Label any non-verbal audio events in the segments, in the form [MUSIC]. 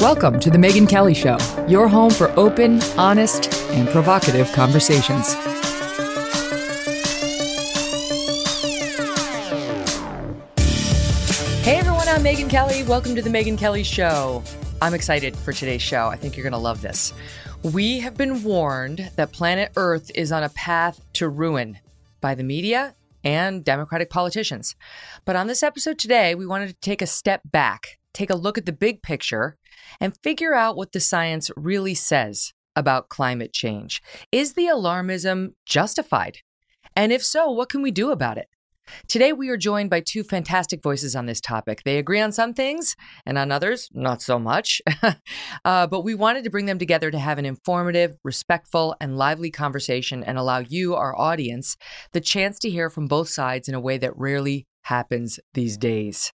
Welcome to The Megyn Kelly Show, your home for open, honest, and provocative conversations. Hey everyone, I'm Megyn Kelly. Welcome to The Megyn Kelly Show. I'm excited for today's show. I think you're going to love this. We have been warned that planet Earth is on a path to ruin by the media and Democratic politicians. But on this episode today, we wanted to take a step back, take a look at the big picture, and figure out what the science really says about climate change. Is the alarmism justified? And if so, what can we do about it? Today, we are joined by two fantastic voices on this topic. They agree on some things and on others, not so much. [LAUGHS] uh, but we wanted to bring them together to have an informative, respectful, and lively conversation and allow you, our audience, the chance to hear from both sides in a way that rarely happens these days.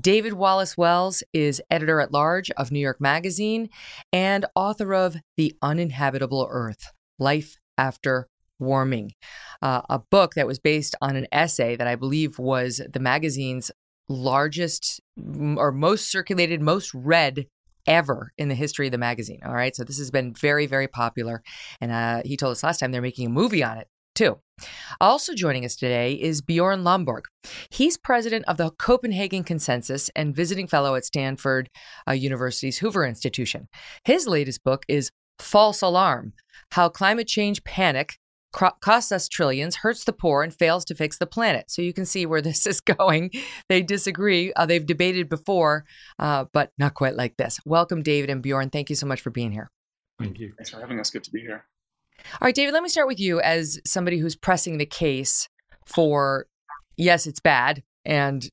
David Wallace-Wells is editor at large of New York Magazine and author of The Uninhabitable Earth Life After Warming, uh, a book that was based on an essay that I believe was the magazine's largest or most circulated, most read ever in the history of the magazine. All right. So this has been very, very popular. And uh, he told us last time they're making a movie on it too. Also joining us today is Bjorn Lomborg. He's president of the Copenhagen Consensus and visiting fellow at Stanford uh, University's Hoover Institution. His latest book is False Alarm How Climate Change Panic Costs Us Trillions, Hurts the Poor, and Fails to Fix the Planet. So you can see where [LAUGHS] this is going. They disagree. Uh, they've debated before, uh, but not quite like this. Welcome, David and Bjorn. Thank you so much for being here. Thank you. Thanks for having us. Good to be here. All right, David, let me start with you as somebody who's pressing the case for yes, it's bad and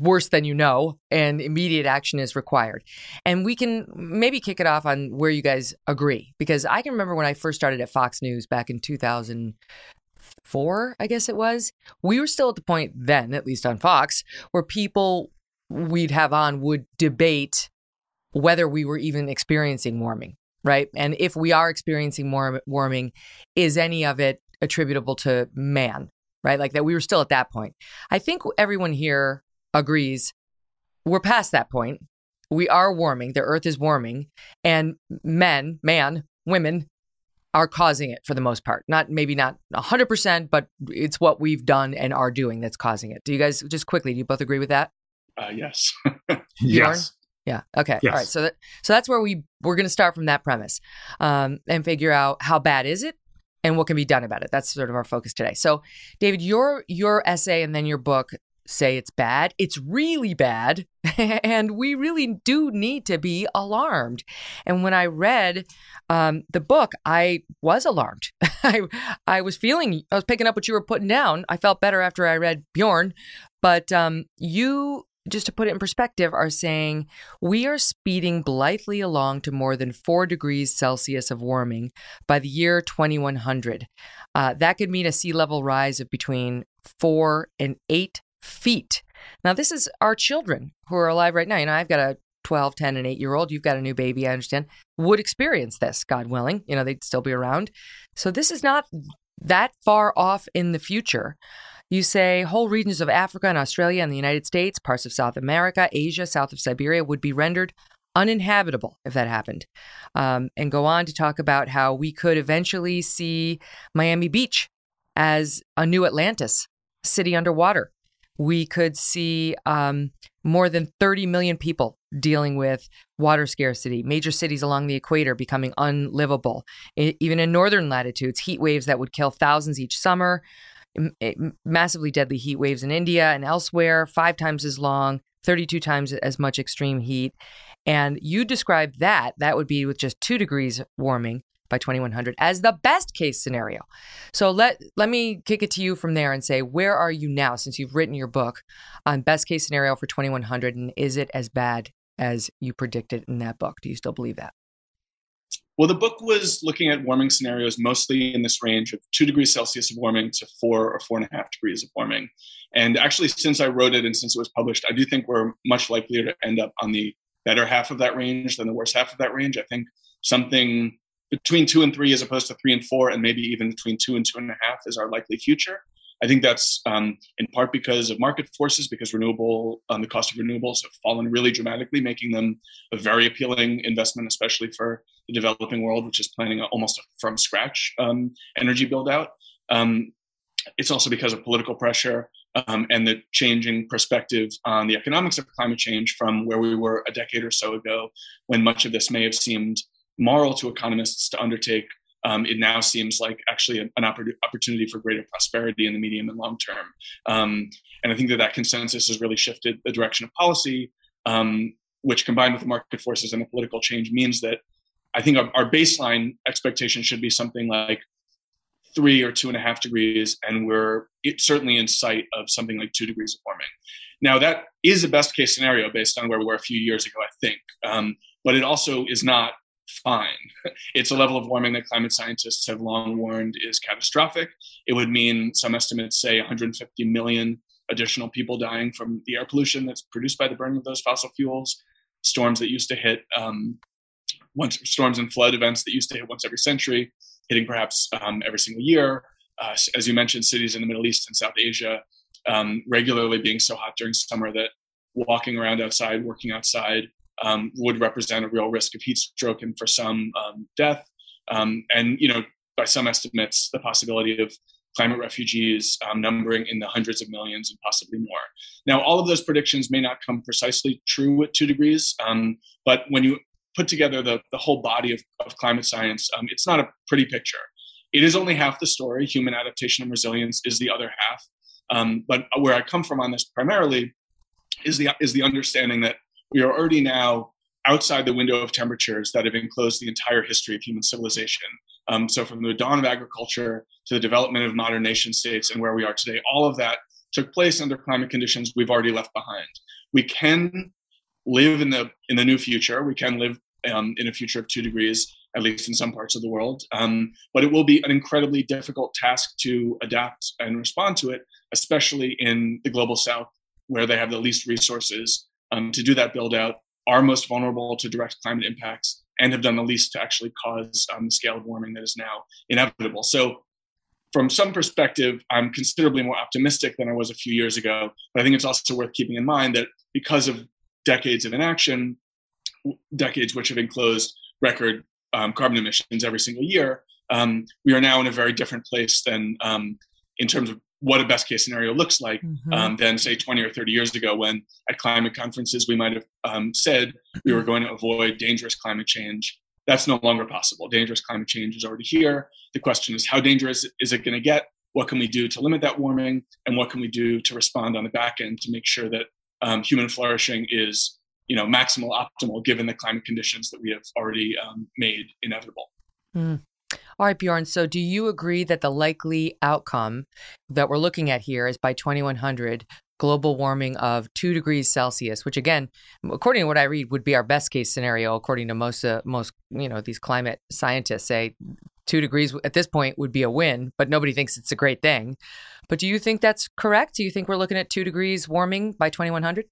worse than you know, and immediate action is required. And we can maybe kick it off on where you guys agree, because I can remember when I first started at Fox News back in 2004, I guess it was. We were still at the point then, at least on Fox, where people we'd have on would debate whether we were even experiencing warming right? And if we are experiencing more warming, is any of it attributable to man, right? Like that we were still at that point. I think everyone here agrees we're past that point. We are warming, the earth is warming, and men, man, women are causing it for the most part. Not maybe not 100%, but it's what we've done and are doing that's causing it. Do you guys just quickly, do you both agree with that? Uh, yes. [LAUGHS] yes. Yeah. Okay. Yes. All right. So that so that's where we we're going to start from that premise, um, and figure out how bad is it, and what can be done about it. That's sort of our focus today. So, David, your your essay and then your book say it's bad. It's really bad, [LAUGHS] and we really do need to be alarmed. And when I read um, the book, I was alarmed. [LAUGHS] I I was feeling I was picking up what you were putting down. I felt better after I read Bjorn, but um, you just to put it in perspective, are saying we are speeding blithely along to more than four degrees Celsius of warming by the year 2100. Uh, that could mean a sea level rise of between four and eight feet. Now, this is our children who are alive right now. You know, I've got a 12, 10, and 8 year old. You've got a new baby, I understand, would experience this, God willing. You know, they'd still be around. So this is not that far off in the future. You say whole regions of Africa and Australia and the United States, parts of South America, Asia, south of Siberia would be rendered uninhabitable if that happened. Um, and go on to talk about how we could eventually see Miami Beach as a new Atlantis, city underwater. we could see um, more than 30 million people dealing with water scarcity, major cities along the equator becoming unlivable. even in northern latitudes, heat waves that would kill thousands each summer, Eh, massively deadly heat waves in India and elsewhere, five times as long, 32 times as much extreme heat. And you described that, that would be with just two degrees warming by 2100 as the best case scenario. So let let me kick it to you from there and say where are you now since you've written your book on best case scenario for 2100 and is it as bad as you predicted in that book? Do you still believe that? Well, the book was looking at warming scenarios mostly in this range of two degrees Celsius of warming to four or four and a half degrees of warming. And actually, since I wrote it and since it was published, I do think we're much likelier to end up on the better half of that range than the worst half of that range. I think something between two and three as opposed to three and four, and maybe even between two and two and a half is our likely future. I think that's um, in part because of market forces, because renewable, um, the cost of renewables have fallen really dramatically, making them a very appealing investment, especially for the developing world, which is planning almost from scratch um, energy build out. Um, it's also because of political pressure um, and the changing perspective on the economics of climate change from where we were a decade or so ago, when much of this may have seemed moral to economists to undertake, um, it now seems like actually an, opportunity for greater prosperity in the medium and long term. Um, and I think that that consensus has really shifted the direction of policy, um, which combined with the market forces and the political change means that I think our, our baseline expectation should be something like three or two and a half degrees, and we're certainly in sight of something like two degrees of warming. Now, that is a best case scenario based on where we were a few years ago, I think. Um, but it also is not fine. It's a level of warming that climate scientists have long warned is catastrophic. It would mean some estimates say 150 million additional people dying from the air pollution that's produced by the burning of those fossil fuels, storms that used to hit um, once, storms and flood events that used to hit once every century, hitting perhaps um, every single year. Uh, as you mentioned, cities in the Middle East and South Asia um, regularly being so hot during summer that walking around outside, working outside, um, would represent a real risk of heat stroke and for some um, death. Um, and you know, by some estimates, the possibility of climate refugees um, numbering in the hundreds of millions and possibly more. Now, all of those predictions may not come precisely true at two degrees, um, but when you put together the, the whole body of, of climate science, um, it's not a pretty picture. It is only half the story. Human adaptation and resilience is the other half. but where I come from on this primarily is the is the understanding that we are already now outside the window of temperatures that have enclosed the entire history of human civilization. Um, so, from the dawn of agriculture to the development of modern nation states and where we are today, all of that took place under climate conditions we've already left behind. We can live in the in the new future. We can live um, in a future of two degrees, at least in some parts of the world. Um, but it will be an incredibly difficult task to adapt and respond to it, especially in the global south, where they have the least resources um, to do that build out are most vulnerable to direct climate impacts and have done the least to actually cause um, the scale of warming that is now inevitable. So, from some perspective, I'm considerably more optimistic than I was a few years ago. But I think it's also worth keeping in mind that because of decades of inaction, decades which have enclosed record um, carbon emissions every single year, um, we are now in a very different place than um, in terms of what a best case scenario looks like mm-hmm. um, than say 20 or 30 years ago when at climate conferences we might have um, said we were going to avoid dangerous climate change. That's no longer possible. Dangerous climate change is already here. The question is how dangerous is it going to get? What can we do to limit that warming? And what can we do to respond on the back end to make sure that um, human flourishing is you know maximal optimal given the climate conditions that we have already um, made inevitable? Mm. All right, Bjorn. So, do you agree that the likely outcome that we're looking at here is by 2100, global warming of two degrees Celsius, which again, according to what I read, would be our best case scenario, according to most uh, most you know these climate scientists say two degrees at this point would be a win, but nobody thinks it's a great thing. But do you think that's correct? Do you think we're looking at two degrees warming by 2100?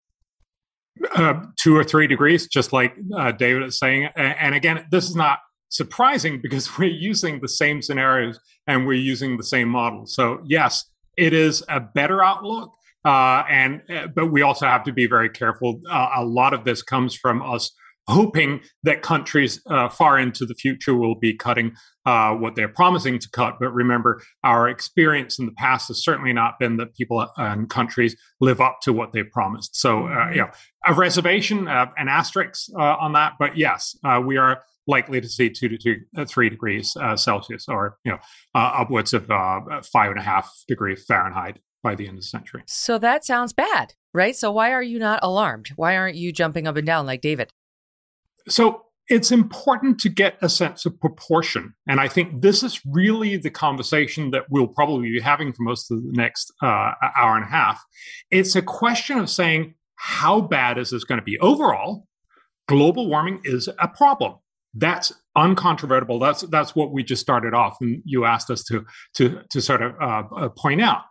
Uh, two or three degrees, just like uh, David is saying. And again, this is not surprising because [LAUGHS] we're using the same scenarios and we're using the same models. So yes, it is a better outlook. Uh, and uh, but we also have to be very careful. Uh, a lot of this comes from us hoping that countries uh, far into the future will be cutting uh, what they're promising to cut. But remember, our experience in the past has certainly not been that people and countries live up to what they promised. So, uh, mm-hmm. you know, a reservation, uh, an asterisk uh, on that. But yes, uh, we are likely to see two to two, uh, three degrees uh, Celsius, or you know, uh, upwards of five and a half degrees Fahrenheit by the end of the century. So that sounds bad, right? So why are you not alarmed? Why aren't you jumping up and down like David? So it's important to get a sense of proportion. And I think this is really the conversation that we'll probably be having for most of the next uh, hour and a half. It's a question of saying, how bad is this going to be? Overall, global warming is a problem. That's uncontrovertible. That's that's what we just started off, and you asked us to to to sort of uh, uh point out.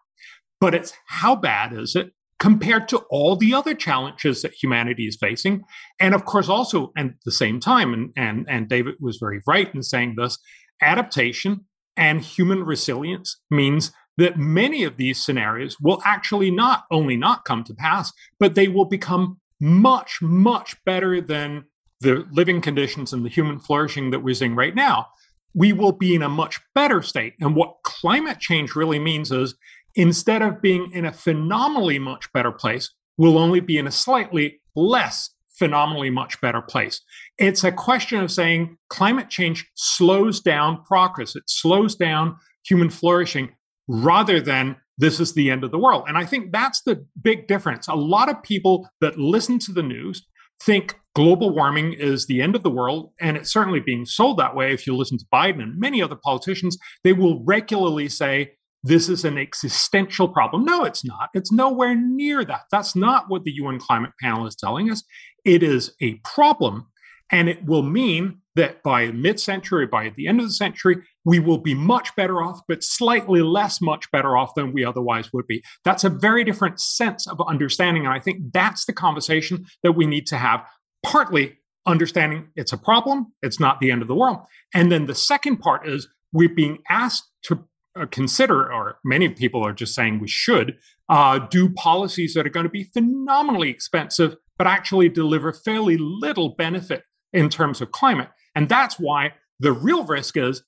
But it's how bad is it? compared to all the other challenges that humanity is facing. And of course, also at the same time, and, and, and David was very right in saying this, adaptation and human resilience means that many of these scenarios will actually not only not come to pass, but they will become much, much better than the living conditions and the human flourishing that we're seeing right now. We will be in a much better state. And what climate change really means is instead of being in a phenomenally much better place, we'll only be in a slightly less phenomenally much better place. It's a question of saying climate change slows down progress, it slows down human flourishing rather than this is the end of the world. And I think that's the big difference. A lot of people that listen to the news think global warming is the end of the world. And it's certainly being sold that way. If you listen to Biden and many other politicians, they will regularly say, this is an existential problem. No, it's not. It's nowhere near that. That's not what the UN climate panel is telling us. It is a problem. And it will mean that by mid century, by the end of the century, we will be much better off, but slightly less much better off than we otherwise would be. That's a very different sense of understanding. And I think that's the conversation that we need to have, partly understanding it's a problem, it's not the end of the world. And then the second part is we're being asked to uh, consider, or many people are just saying we should, uh, do policies that are going to be phenomenally expensive, but actually deliver fairly little benefit in terms of climate. And that's why the real risk is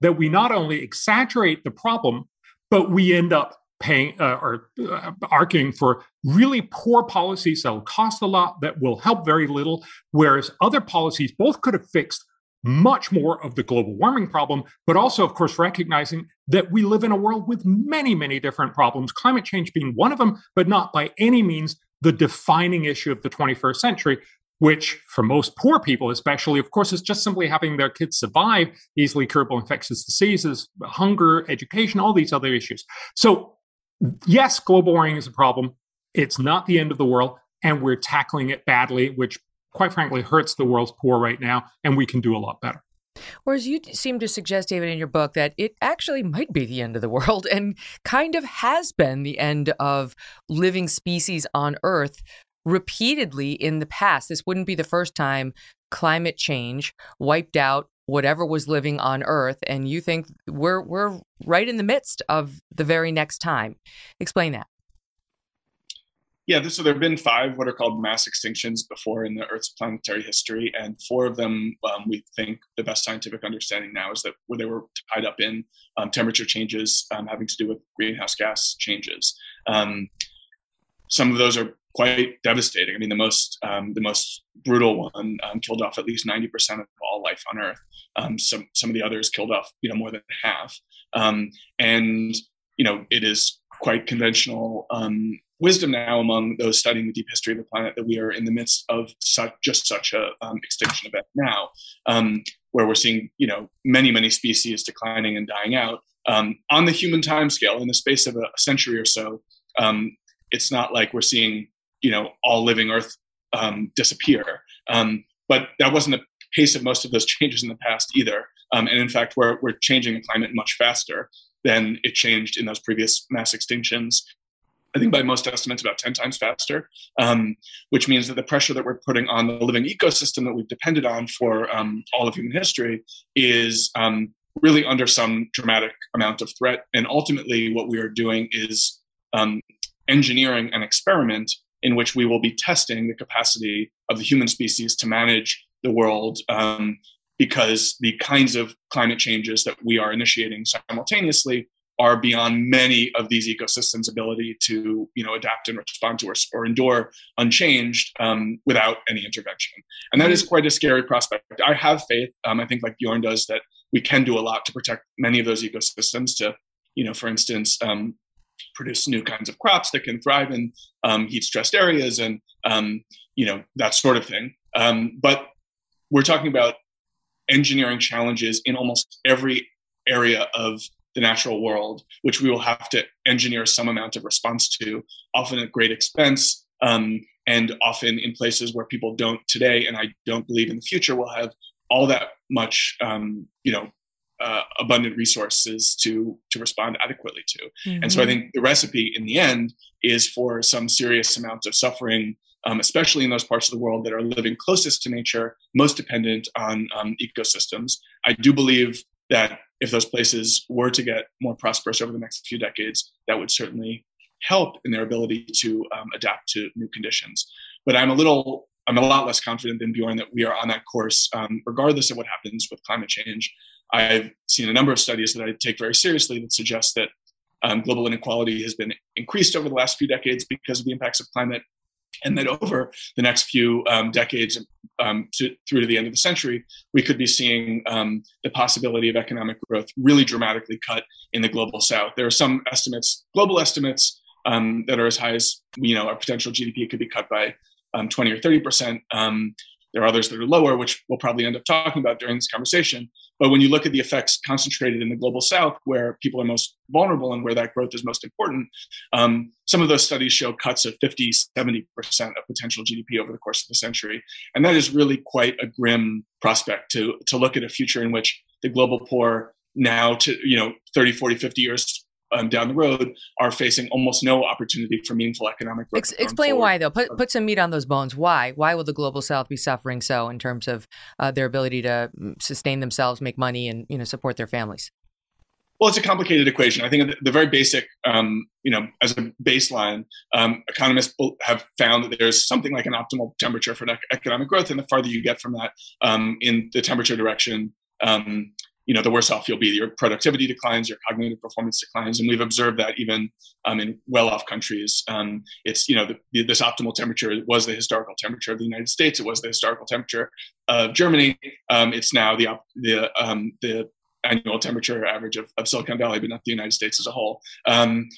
that we not only exaggerate the problem, but we end up paying uh, or uh, arguing for really poor policies that will cost a lot, that will help very little, whereas other policies both could have fixed much more of the global warming problem, but also, of course, recognizing that we live in a world with many, many different problems, climate change being one of them, but not by any means the defining issue of the 21st century, which for most poor people, especially, of course, is just simply having their kids survive easily curable infectious diseases, hunger, education, all these other issues. So, yes, global warming is a problem. It's not the end of the world, and we're tackling it badly, which quite frankly hurts the world's poor right now, and we can do a lot better. Whereas you seem to suggest, David, in your book, that it actually might be the end of the world [LAUGHS] and kind of has been the end of living species on Earth repeatedly in the past. This wouldn't be the first time climate change wiped out whatever was living on Earth, and you think we're we're right in the midst of the very next time. Explain that. Yeah, so there have been five what are called mass extinctions before in the Earth's planetary history, and four of them um, we think the best scientific understanding now is that where they were tied up in um, temperature changes um, having to do with greenhouse gas changes. Um, some of those are quite devastating. I mean, the most um, the most brutal one um, killed off at least ninety percent of all life on Earth. some some of the others killed off you know more than half, and you know it is quite conventional um, wisdom now among those studying the deep history of the planet that we are in the midst of such just such a um, extinction event now, um, where we're seeing you know many many species declining and dying out um, on the human time scale in the space of a, a century or so. Um, it's not like we're seeing you know all living Earth um, disappear, um, but that wasn't the pace of most of those [LAUGHS] changes in the past either. and in fact, we're we're changing the climate much faster than it changed in those previous mass extinctions. I think by most estimates, about 10 times faster, um, which means that the pressure that we're putting on the living ecosystem that we've depended on for um, all of human history is um, really under some dramatic amount of threat. And ultimately, what we are doing is um, engineering an experiment in which we will be testing the capacity of the human species to manage the world um, because the kinds of climate changes that we are initiating simultaneously are beyond many of these ecosystems' ability to you know adapt and respond to or, or endure unchanged um, without any intervention. And that is mm-hmm. quite a scary prospect. I have faith. Um, I think, like Bjorn does, that we can do a lot to protect many of those ecosystems. To you know, for instance, um, produce new kinds of crops that can thrive in um, heat-stressed areas, and um, you know that sort of thing. Um, but we're talking about engineering challenges in almost every area of the natural world, which we will have to engineer some amount of response to, often at great expense, um, and often in places where people don't today, and I don't believe in the future will have all that much, um, you know, uh, abundant resources to to respond adequately to. Mm-hmm. And so I mm-hmm. think the recipe in the end is for some serious amount of suffering, um, especially in those parts of the world that are living closest to nature, most dependent on um, ecosystems. I do believe that if those places were to get more prosperous over the next few decades, that would certainly help in their ability to um, adapt to new conditions. But I'm a little, I'm a lot less confident than Bjorn that we are on that course, um, regardless of what happens with climate change. I've seen a number of studies that I take very seriously that suggest that um, global inequality has been increased over the last few decades because of the impacts of climate and that over the next few um, decades um, to, through to the end of the century, we could be seeing um, the possibility of economic growth really dramatically cut in the global south. There are some estimates, global estimates, um, that are as high as you know our potential GDP could be cut by um, 20 or 30 percent. Um, there are others that are lower, which we'll probably end up talking about during this conversation. But when you look at the effects concentrated in the global south, where people are most vulnerable and where that growth is most important, um, some of those studies show cuts of 50, 70% of potential GDP over the course of the century. And that is really quite a grim prospect to, to look at a future in which the global poor now to, you know, 30, 40, 50 years um, down the road are facing almost no opportunity for meaningful economic growth. Ex- explain forward. why, though. Put put some meat on those bones. Why? Why will the global South be suffering so in terms of uh, their ability to mm, sustain themselves, make money, and you know support their families? Well, it's a complicated equation. I think the very basic, um, you know, as a baseline, um, economists have found that there's something like an optimal temperature for economic growth, and the farther you get from that um, in the temperature direction, um, you know, the worse off you'll be. Your productivity declines, your cognitive performance declines, and we've observed that even um, in well-off countries. Um, it's you know, the, this optimal temperature was the historical temperature of the United States. It was the historical temperature of Germany. Um, it's now the the um, the annual temperature average of, of, Silicon Valley, but not the United States as a whole. Um,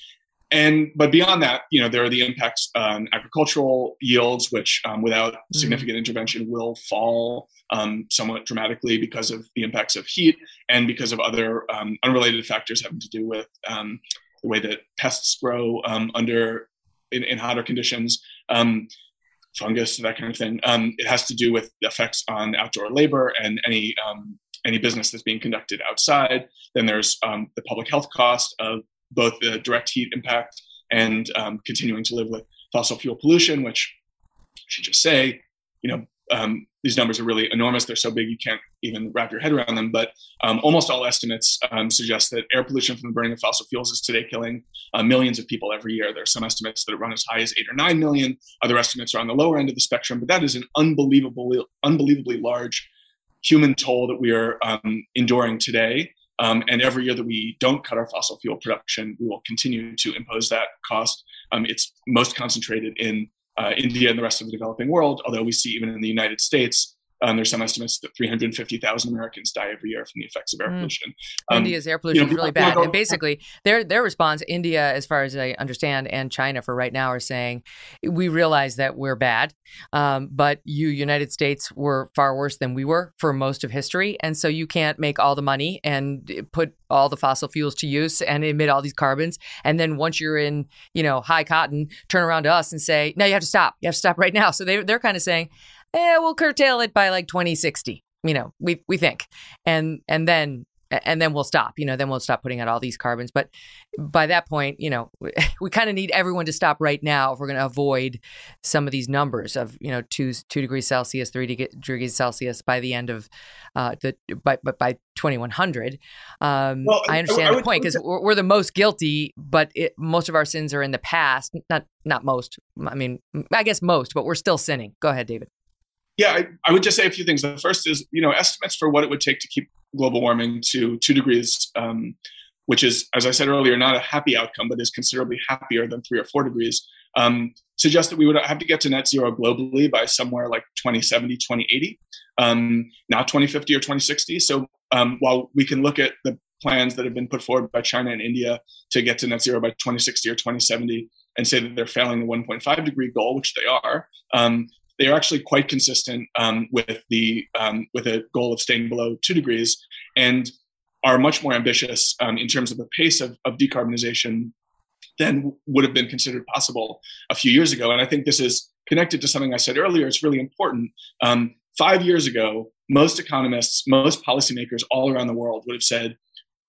and but beyond that, you know, there are the impacts on agricultural yields, which um, without mm-hmm. significant intervention will fall um, somewhat dramatically because of the impacts of heat and because of other um, unrelated factors having to do with um, the way that pests grow um, under in, in, hotter conditions. Um, fungus, that kind of thing. it has to do with the effects on outdoor labor and any any business that's being conducted outside. Then there's the public health cost of both the direct heat impact and um, continuing to live with fossil fuel pollution, which I should just say, you know, um, these numbers are really enormous. They're so big you can't even wrap your head around them. But um, almost all estimates um, suggest that air pollution from the burning of fossil fuels is today killing uh, millions of people every year. There are some estimates that run as high as eight or nine million. Other estimates are on the lower end of the spectrum. But that is an unbelievably, unbelievably large human toll that we are um, enduring today. Um, and every year that we don't cut our fossil fuel production, we will continue to impose that cost. Um, it's most concentrated in uh, India and the rest of the developing world, although we see even in the United States um, there's some estimates that 350,000 Americans die every year from the effects of air mm. pollution. Um, India's air pollution you know, is really bad. And basically, their their response, India, as far as I understand, and China for right now, are saying we realize that we're bad, um, but you, United States, were far worse than we were for most of history, and so you can't make all the money and put all the fossil fuels to use and emit all these carbons, and then once you're in, you know, high cotton, turn around to us and say, no, you have to stop. You have to stop right now. So they they're kind of saying eh, we'll curtail it by like 2060 you know we we think. And and then and then we'll stop you know then we'll stop putting out all these carbons. But by that point you know [LAUGHS] we kind of need everyone to stop right now if we're going to avoid some of these numbers of you know 2 2 degrees celsius 3 degrees celsius by the end of uh the by by, by 2100 um well, i understand I, I the point because we're, we're, the most guilty but it, most of our sins are in the past. Not not most i mean i guess most but we're still sinning. Go ahead david Yeah, I, I, would just say a few things. The first is, you know, estimates for what it would take to keep global warming to two degrees, um, which is, as I said earlier, not a happy outcome, but is considerably happier than three or four degrees, um, suggest that we would have to get to net zero globally by somewhere like 2070, 2080, um, not 2050 or 2060. So um, while we can look at the plans that have been put forward by China and India to get to net zero by 2060 or 2070 and say that they're failing the 1.5 degree goal, which they are, um, they are actually quite consistent um, with the um, with a goal of staying below two degrees, and are much more ambitious um, in terms of the pace of, of decarbonization than would have been considered possible a few years ago. And I think this is connected to something I said earlier. It's really important. Um, five years ago, most economists, most policymakers all around the world would have said,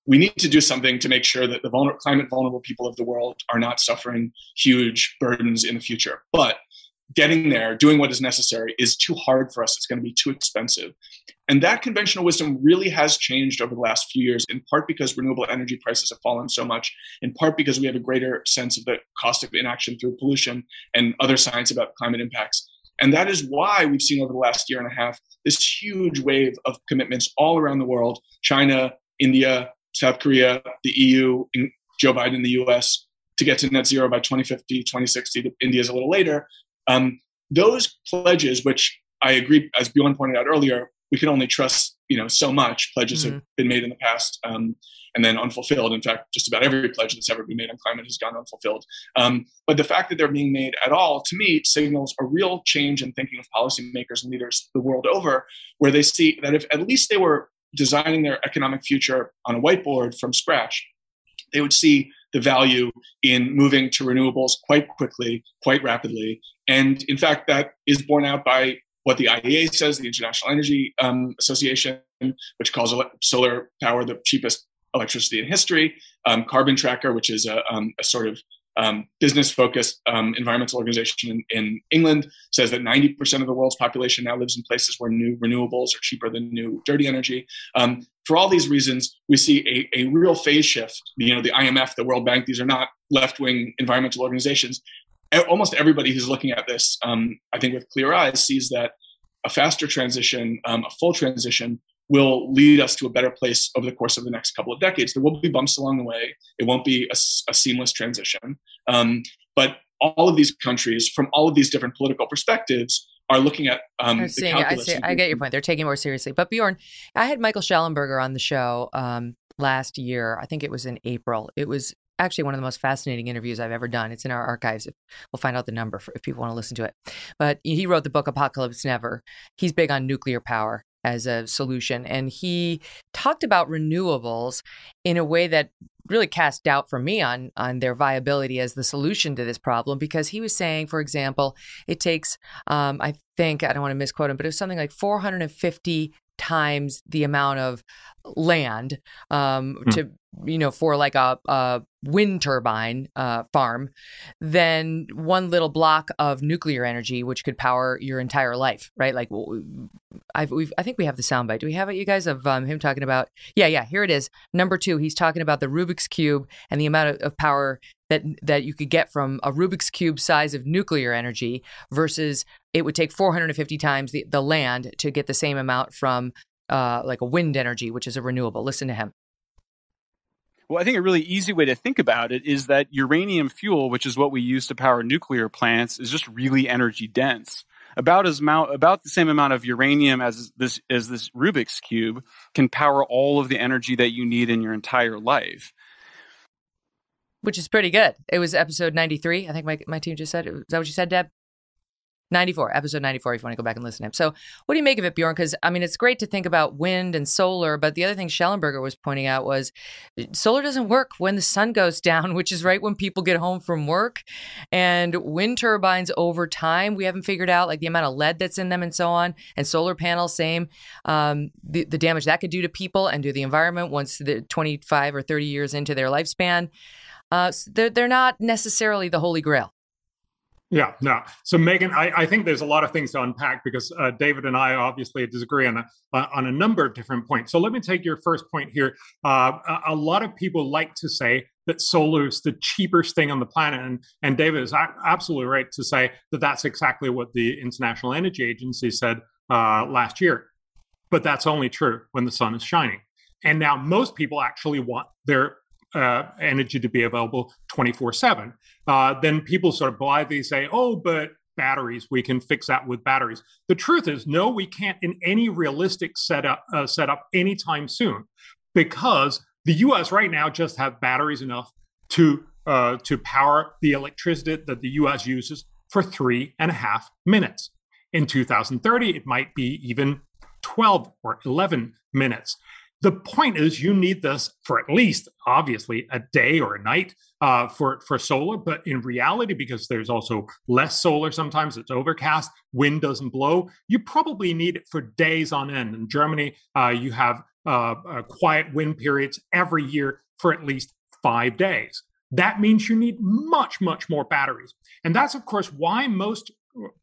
we need to do something to make sure that the vulner- climate vulnerable people of the world are not suffering huge burdens in the future. But getting there, doing what is necessary, is too hard for us. It's going to be too expensive. And that conventional wisdom really has changed over the last few years, in part because renewable energy prices have fallen so much, in part because we have a greater sense of the cost of inaction through pollution and other science about climate impacts. And that is why we've seen over the last year and a half this huge wave of commitments all around the world China, India, South Korea, the EU, Joe Biden, the US, to get to net zero by 2050, 2060. India's a little later. Um, those pledges, which I agree, as Bjorn pointed out earlier, we can only trust you know so much. Pledges mm-hmm. have been made in the past um, and then unfulfilled. In fact, just about every pledge that's ever been made on climate has gone unfulfilled. Um, but the fact that they're being made at all, to me, signals a real change in thinking of policymakers and leaders the world over, where they see that if at least they were designing their economic future on a whiteboard from scratch, they would see the value in moving to renewables quite quickly, quite rapidly. And in fact, that is borne out by what the IEA says, the International Energy um, Association, which calls solar power the cheapest electricity in history, um, Carbon Tracker, which is a, um, a sort of um, business focused um, environmental organization in, in, England says that 90% of the world's population now lives in places where new renewables are cheaper than new dirty energy. Um, for all these reasons, we see a, a real phase shift. You know, the IMF, the World Bank, these are not left wing environmental organizations. Almost everybody who's looking at this, um, I think, with clear eyes, sees that a faster transition, um, a full transition, will lead us to a better place over the course of the next couple of decades. There will be bumps along the way. It won't be a, a seamless transition. Um, but all of these countries, from all of these different political perspectives, are looking at um, seeing I, see, I get your point. They're taking more seriously. But Bjorn, I had Michael Shellenberger on the show um, last year. I think it was in April. It was actually one of the most fascinating interviews I've ever done. It's in our archives. We'll find out the number for, if people want to listen to it. But he wrote the book Apocalypse Never. He's big on nuclear power as a solution. And he talked about renewables in a way that really cast doubt for me on on their viability as the solution to this problem because he was saying for example it takes um, i think i don't want to misquote him but it was something like 450 times the amount of land um, hmm. to you know for like a, a wind turbine uh, farm than one little block of nuclear energy which could power your entire life right like I've, we've i think we have the soundbite do we have it you guys of um, him talking about yeah yeah here it is number two he's talking about the rubik's cube and the amount of, of power that that you could get from a rubik's cube size of nuclear energy versus it would take 450 times the, the land to get the same amount from uh, like a wind energy, which is a renewable. Listen to him. Well, I think a really easy way to think about it is that uranium fuel, which is what we use to power nuclear plants, is just really energy dense. About as amount, about the same amount of uranium as this as this Rubik's cube can power all of the energy that you need in your entire life. Which is pretty good. It was episode ninety three. I think my my team just said. Is that what you said, Deb? 94, episode 94, if you want to go back and listen to him. So, what do you make of it, Bjorn? Because, I mean, it's great to think about wind and solar, but the other thing Shellenberger was pointing out was uh, solar doesn't work when the sun goes [LAUGHS] down, which is right when people get home from work. And wind turbines over time, we haven't figured out like the amount of lead that's in them and so on. And solar panels, same. Um, the, the damage that could do to people and to the environment once the 25 or 30 years into their lifespan. Uh, they're, they're not necessarily the holy grail. Yeah, no. So, Megyn, I, I, think there's a lot of things to unpack because uh, David and I obviously disagree on a, uh, on a number of different points. So, let me take your first point here. Uh, a, lot of people like to say that solar is the cheapest thing on the planet. And, and David is a- absolutely right to say that that's exactly what the International Energy Agency said uh, last year. But that's only true when the sun is shining. And now most people actually want their uh, energy to be available 24 uh, 7. Then people sort of blithely say, oh, but batteries, we can fix that with batteries. The truth is, no, we can't in any realistic setup, uh, setup anytime soon because the US right now just have batteries enough to, uh, to power the electricity that the US uses for three and a half minutes. In 2030, it might be even 12 or 11 minutes. The point is, you need this for at least, obviously, a day or a night uh, for for solar. But in reality, because there's also less solar, sometimes it's overcast, wind doesn't blow. You probably need it for days on end. In Germany, uh, you have uh, uh quiet wind periods every year for at least five days. That means you need much, much more batteries, and that's of course why most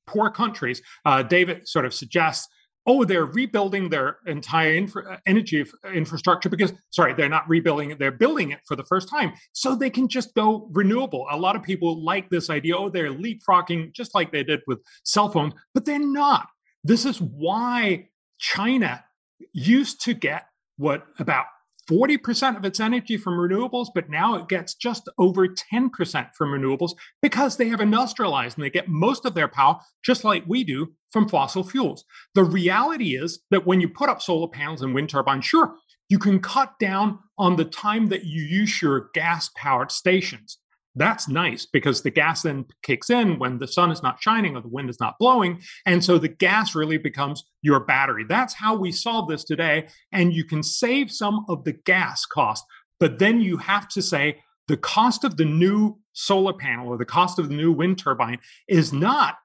poor countries, uh, David sort of suggests oh, they're rebuilding their entire infra- uh, energy infrastructure because, sorry, they're not rebuilding it, they're building it for the first time. So they can just go renewable. A lot of people like this idea, oh, they're leapfrogging just like they did with cell phones, but they're not. This is why China used to get what about 40% of its energy from renewables, but now it gets just over 10% from renewables because they have industrialized and they get most of their power, just like we do, from fossil fuels. The reality is that when you put up solar panels and wind turbines, sure, you can cut down on the time that you use your gas powered stations. That's nice because the gas then kicks in when the sun is not shining or the wind is not blowing. And so the gas really becomes your battery. That's how we solve this today. And you can save some of the gas cost. But then you have to say the cost of the new solar panel or the cost of the new wind turbine is not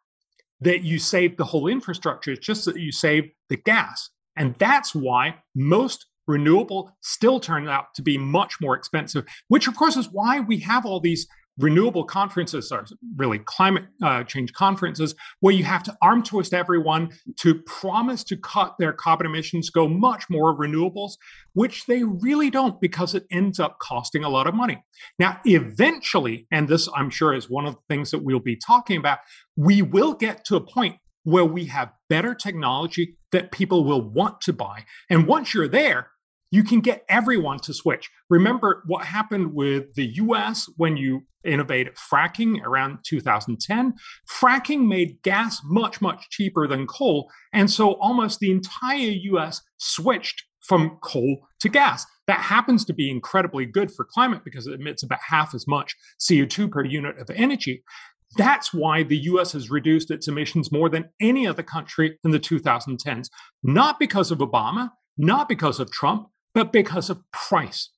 that you save the whole infrastructure, it's just that you save the gas. And that's why most renewable still turn out to be much more expensive, which of course is why we have all these renewable conferences are really climate uh, change conferences where you have to arm twist everyone to promise to cut their carbon emissions, go much more renewables, which they really don't because it ends up costing a lot of money. Now, eventually, and this I'm sure is one of the things that we'll be talking about, we will get to a point where we have better technology that people will want to buy. And once you're there, you can get everyone to switch. Remember what happened with the US when you innovated fracking around 2010? Fracking made gas much, much cheaper than coal. And so almost the entire US switched from coal to gas. That happens to be incredibly good for climate because it emits about half as much CO2 per unit of energy. That's why the US has reduced its emissions more than any other country in the 2010s, not because of Obama, not because of Trump, but because of price.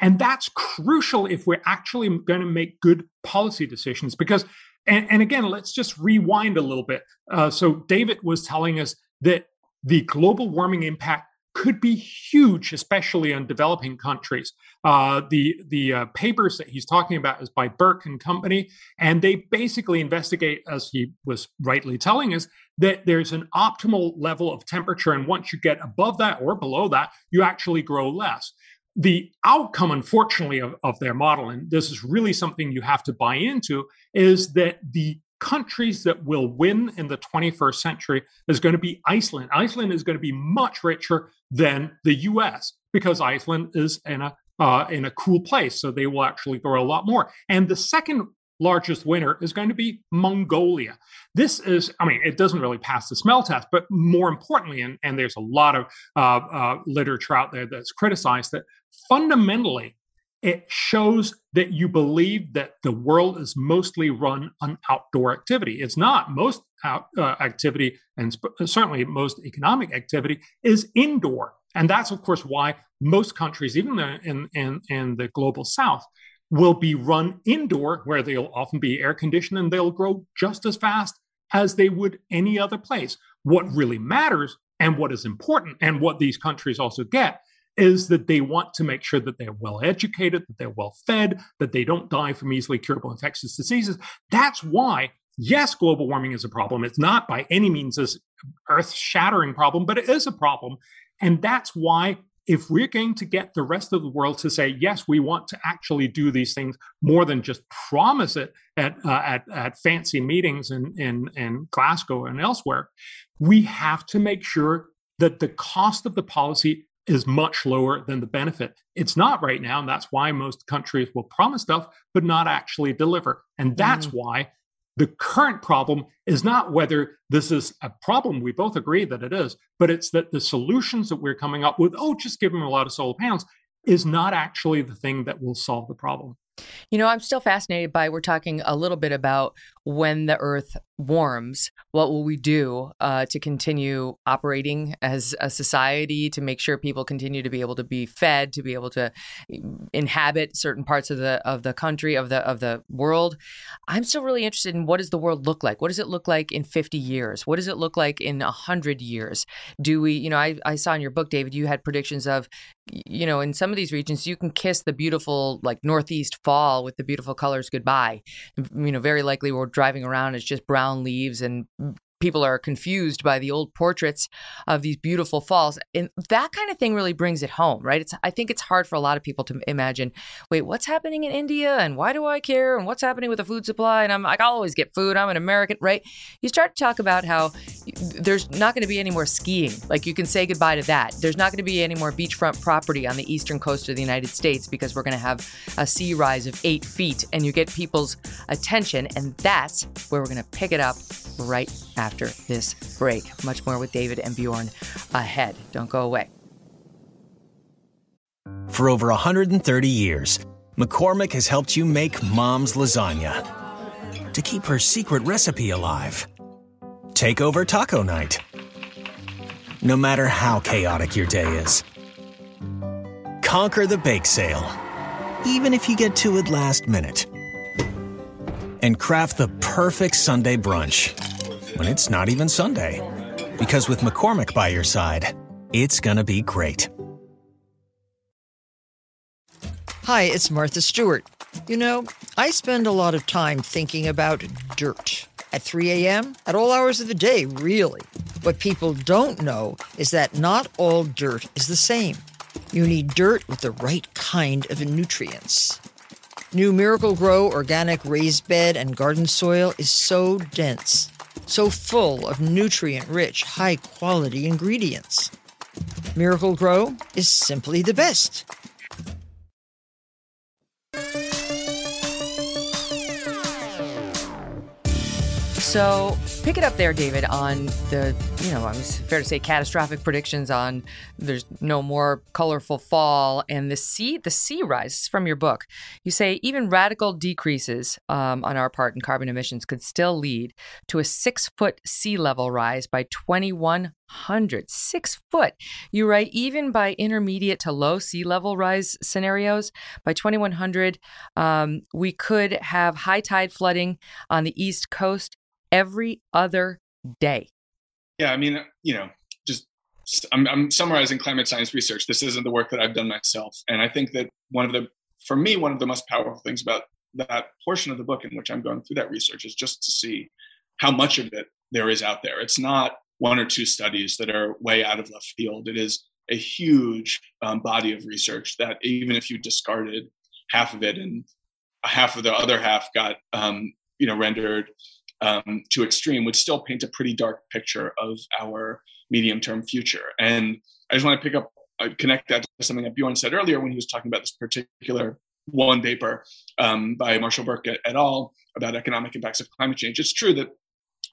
And that's crucial if we're actually going to make good policy decisions. Because, and, and again, let's just rewind a little bit. Uh, so, David was telling us that the global warming impact could be huge, especially in developing countries. Uh, the the uh, papers that he's talking about is by Burke and Company, and they basically investigate, as he was rightly telling us, that there's an optimal level of temperature, and once you get above that or below that, you actually grow less. The outcome, unfortunately, of, of their model, and this is really something you have to buy into, is that the countries that will win in the 21st century is going to be Iceland. Iceland is going to be much richer than the US because Iceland is in a uh, in a cool place, so they will actually grow a lot more. And the second largest winner is going to be Mongolia. This is, I mean, it doesn't really pass the smell test, but more importantly, and, and there's a lot of uh, uh, literature out there that's criticized that fundamentally it shows that you believe that the world is mostly run on outdoor activity. It's not. Most out, uh, activity, and sp- certainly most economic activity, is indoor. And that's, of course, why most countries, even in, in, in the global south, will be run indoor, where they'll often be air conditioned and they'll grow just as fast as they would any other place. What really matters and what is important, and what these countries also get, is that they want to make sure that they're well educated, that they're well fed, that they don't die from easily curable infectious diseases. That's why, yes, global warming is a problem. It's not by any means this earth shattering problem, but it is a problem. And that's why if we're going to get the rest of the world to say, yes, we want to actually do these things more than just promise it at, uh, at, at fancy meetings in, in, in Glasgow and elsewhere, we have to make sure that the cost of the policy is much lower than the benefit. It's not right now, and that's why most countries will promise stuff but not actually deliver. And that's mm. why the current problem is not whether this is a problem, we both agree that it is, but it's that the solutions that we're coming up with, oh, just give them a lot of solar panels, is not actually the thing that will solve the problem. You know, I'm still fascinated by we're talking a little bit about when the earth warms, what will we do uh, to continue operating as a society to make sure people continue to be able to be fed, to be able to mm, inhabit certain parts of the of the country of the of the world? I'm still really interested in what does the world look like? What does it look like in 50 years? What does it look like in 100 years? Do we, you know, I, I saw in your book, David, you had predictions of, you know, in some of these regions, you can kiss the beautiful like northeast fall with the beautiful colors goodbye. You know, very likely we're driving around, it's just brown leaves and people are confused by the old portraits of these beautiful falls and that kind of thing really brings it home right? It's i think it's hard for a lot of people to imagine wait what's happening in india? And why do i care? And what's happening with the food supply? And i'm like i'll always get food. I'm an american right? You start to talk about how there's not going to be any more skiing. Like you can say goodbye to that. There's not going to be any more beachfront property on the eastern coast of the united states because we're going to have a sea rise of eight feet and you get people's attention and that's where we're going to pick it up right after this break. Much more with David and Bjorn ahead. Don't go away. For over 130 years, McCormick has helped you make mom's lasagna to keep her secret recipe alive. Take over taco night. No matter how chaotic your day is, conquer the bake sale, even if you get to it last minute. And craft the perfect Sunday brunch when it's not even Sunday. Because with McCormick by your side, it's gonna be great. Hi, it's Martha Stewart. You know, I spend a lot of time thinking about dirt. At 3 a.m., at all hours of the day, really. What people don't know is that not all dirt is the same. You need dirt with the right kind of nutrients. New Miracle-Gro organic raised bed and garden soil is so dense so full of nutrient rich, high quality ingredients. Miracle-Gro is simply the best. So pick it up there, David, on the, you know, I'm fair to say catastrophic predictions on there's no more colorful fall and the sea, the sea rise from your book. You say even radical decreases um, on our part in carbon emissions could still lead to a six foot sea level rise by 2100. Six foot. You write even by intermediate to low sea level rise scenarios, by 2100, um, we could have high tide flooding on the East Coast every other day. Yeah, I mean, you know, just I'm, I'm summarizing climate science research. This isn't the work that I've done myself, and I think that one of the, for me, one of the most powerful things about that portion of the book in which I'm going through that research is just to see how much of it there is out there. It's not one or two studies that are way out of left field. It is a huge um, body of research that even if you discarded half of it and half of the other half got um, you know rendered um, to extreme would still paint a pretty dark picture of our medium term future. And I just want to pick up, uh, connect that to something that Bjorn said earlier when he was talking about this particular one paper um, by Marshall Burke et, al. about economic impacts of climate change. It's true that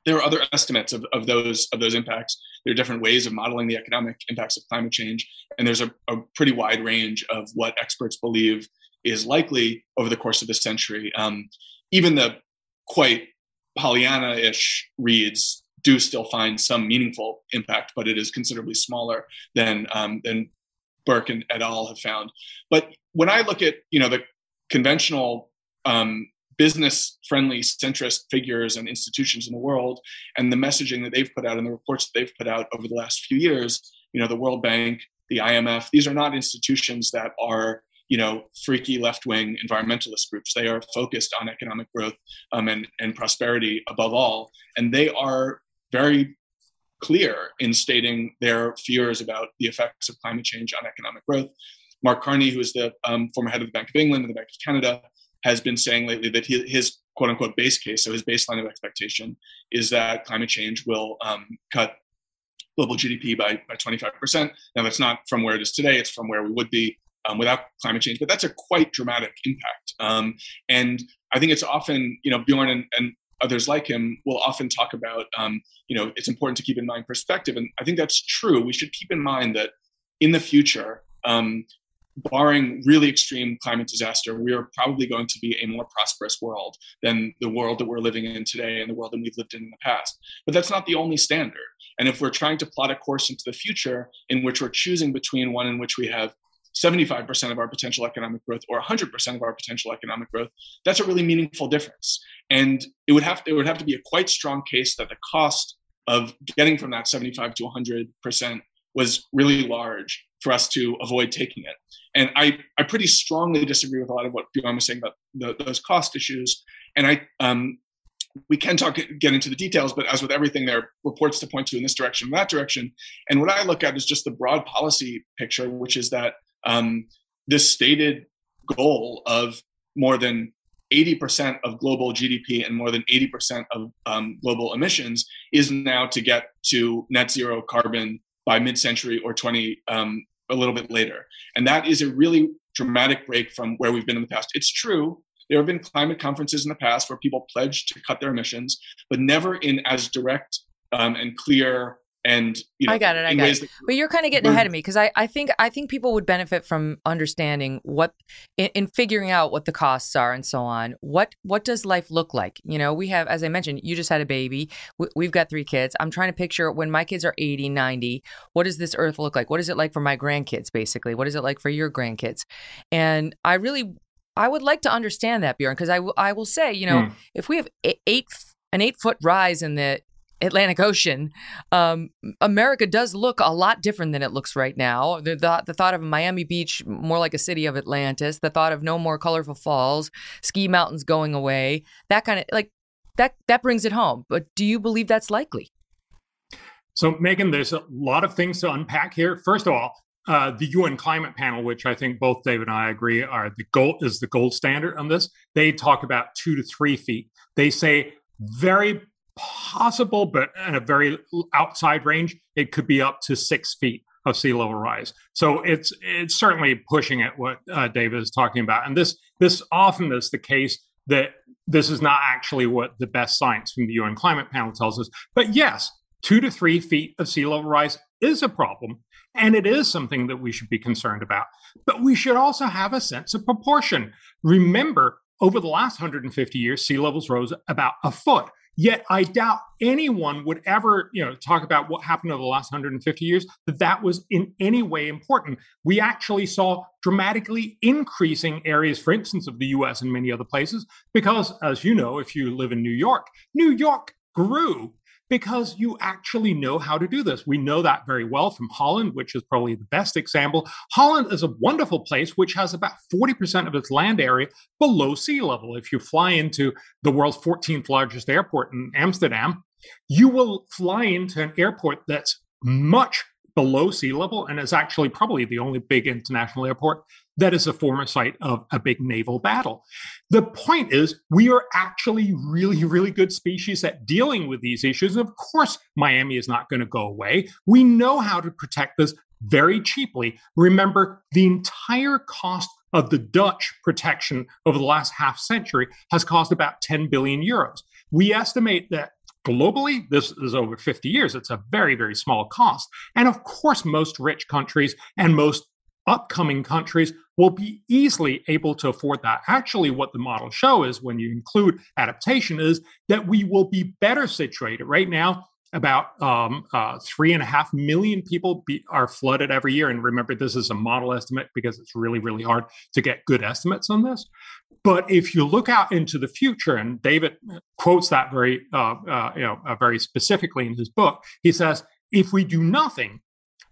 there are other estimates of, of those of those impacts. There are different ways of modeling the economic impacts of climate change, and there's a, a pretty wide range of what experts believe is likely over the course of the century. Um, even the quite Pollyanna-ish reads do still find some meaningful impact, but it is considerably smaller than um, than Burke and et al. have found. But when I look at you know the conventional um, business-friendly centrist figures and institutions in the world, and the messaging that they've put out and the reports that they've put out over the last few years, you know, the World Bank, the IMF, these are not institutions that are you know freaky left wing environmentalist groups. They are focused on economic growth um, and and prosperity above all, and they are very clear in stating their fears about the effects of climate change on economic growth. Mark Carney, who is the um, former head of the Bank of England and the Bank of Canada, has been saying lately that his quote unquote base case, so his baseline of expectation, is that climate change will um, cut global GDP by, by 25%. Now, that's not from where it is today, it's from where we would be um, without climate change, but that's a quite dramatic impact. Um, and I think it's often, you know, Bjorn and, and others like him will often talk about, um, you know, it's important to keep in mind perspective. And I think that's true. We should keep in mind that in the future, um, barring really extreme climate disaster, we are probably going to be a more prosperous world than the world that we're living in today and the world that we've lived in in the past. But that's not the only standard. And if we're trying to plot a course into the future in which we're choosing between one in which we have 75% of our potential economic growth or 100% of our potential economic growth, that's a really meaningful difference. And it would have to, it would have to be a quite strong case that the cost of getting from that 75 to 100% was really large for us to avoid taking it. And I, I pretty strongly disagree with a lot of what Bjorn was saying about the, those cost issues. And I, um, we can talk get into the details, but as with everything, there are reports to point to in this direction, that direction. And what I look at is just the broad policy picture, which is that um, this stated goal of more than 80% of global GDP and more than 80% of um, global emissions is now to get to net zero carbon by mid-century or 20 um, a little bit later. And that is a really dramatic break from where we've been in the past. It's true. There have been climate conferences in the past where people pledged to cut their emissions, but never in as direct um, and clear and you know, I got it. I got it. That, but you're kind of getting ahead of me because I, I think I think people would benefit from understanding what in, in, figuring out what the costs are and so on. What what does life look like? You know, we have, as I mentioned, you just had a baby. We, have got three kids. I'm trying to picture when my kids are 80, 90. What does this earth look like? What is it like for my grandkids? Basically, what is it like for your grandkids? And I really I would like to understand that, Bjorn, because I, w- I will say, you know, mm. if we have eight an eight foot rise in the Atlantic Ocean, um, America does look a lot different than it looks right now. The, the, the, thought of Miami Beach more like a city of Atlantis, the thought of no more colorful falls, ski mountains going away, that kind of like that that brings it home. But do you believe that's likely? So, Megyn, there's a lot of things to unpack here. First of all, uh, the UN climate panel, which I think both Dave and I agree are the gold is the gold standard on this. They talk about two to three feet. They say very possible, but in a very outside range, it could be up to six feet of sea level rise. So it's it's certainly pushing at what uh, David is talking about, and this this often is the case that this is not actually what the best science from the UN climate panel tells us. But yes, two to three feet of sea level rise is a problem, and it is something that we should be concerned about. But we should also have a sense of proportion. Remember, over the last 150 years, sea levels rose about a foot. Yet I doubt anyone would ever, you know, talk about what happened over the last 150 years that that was in any way important. We actually saw dramatically increasing areas, for instance, of the U.S. and many other places, because, as you know, if you live in New York, New York grew because you actually know how to do this. We know that very well from Holland, which is probably the best example. Holland is a wonderful place which has about 40% of its land area below sea level. If you fly into the world's 14th largest airport in Amsterdam, you will fly into an airport that's much below sea level and is actually probably the only big international airport that is a former site of a big naval battle. The point is, we are actually really, really good species at dealing with these issues. And Of course, Miami is not going to go away. We know how to protect this very cheaply. Remember, the entire cost of the Dutch protection over the last half century has cost about 10 billion euros. We estimate that globally, this is over 50 years. It's a very, very small cost. And of course, most rich countries and most upcoming countries will be easily able to afford that. Actually, what the models show is when you include adaptation, is that we will be better situated. Right now, about um, uh, three and a half million people be, are flooded every year. And remember, this is a model estimate because it's really, really hard to get good estimates on this. But if you look out into the future, and David quotes that very, uh, uh, you know, uh, very specifically in his book, he says, if we do nothing,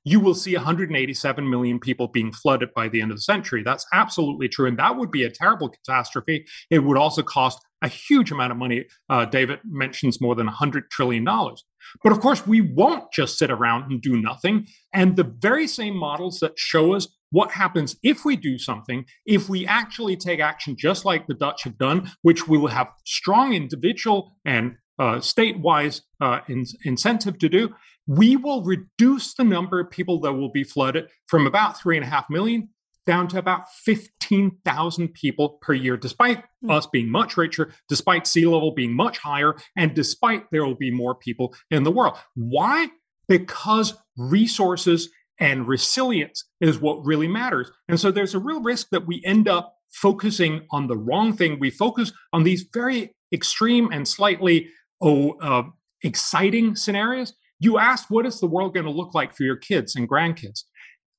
you will see 187 million people being flooded by the end of the century. That's absolutely true. And that would be a terrible catastrophe. It would also cost a huge amount of money. Uh, David mentions more than $100 trillion. But of course, we won't just sit around and do nothing. And the very same models that show us what happens if we do something, if we actually take action just like the Dutch have done, which will have strong individual and uh, state-wise uh, in- incentive to do, we will reduce the number of people that will be flooded from about three and a half million down to about 15,000 people per year, despite mm. us being much richer, despite sea level being much higher, and despite there will be more people in the world. Why? Because resources and resilience is what really matters. And so there's a real risk that we end up focusing on the wrong thing. We focus on these very extreme and slightly oh, uh, exciting scenarios. You ask, what is the world going to look like for your kids and grandkids?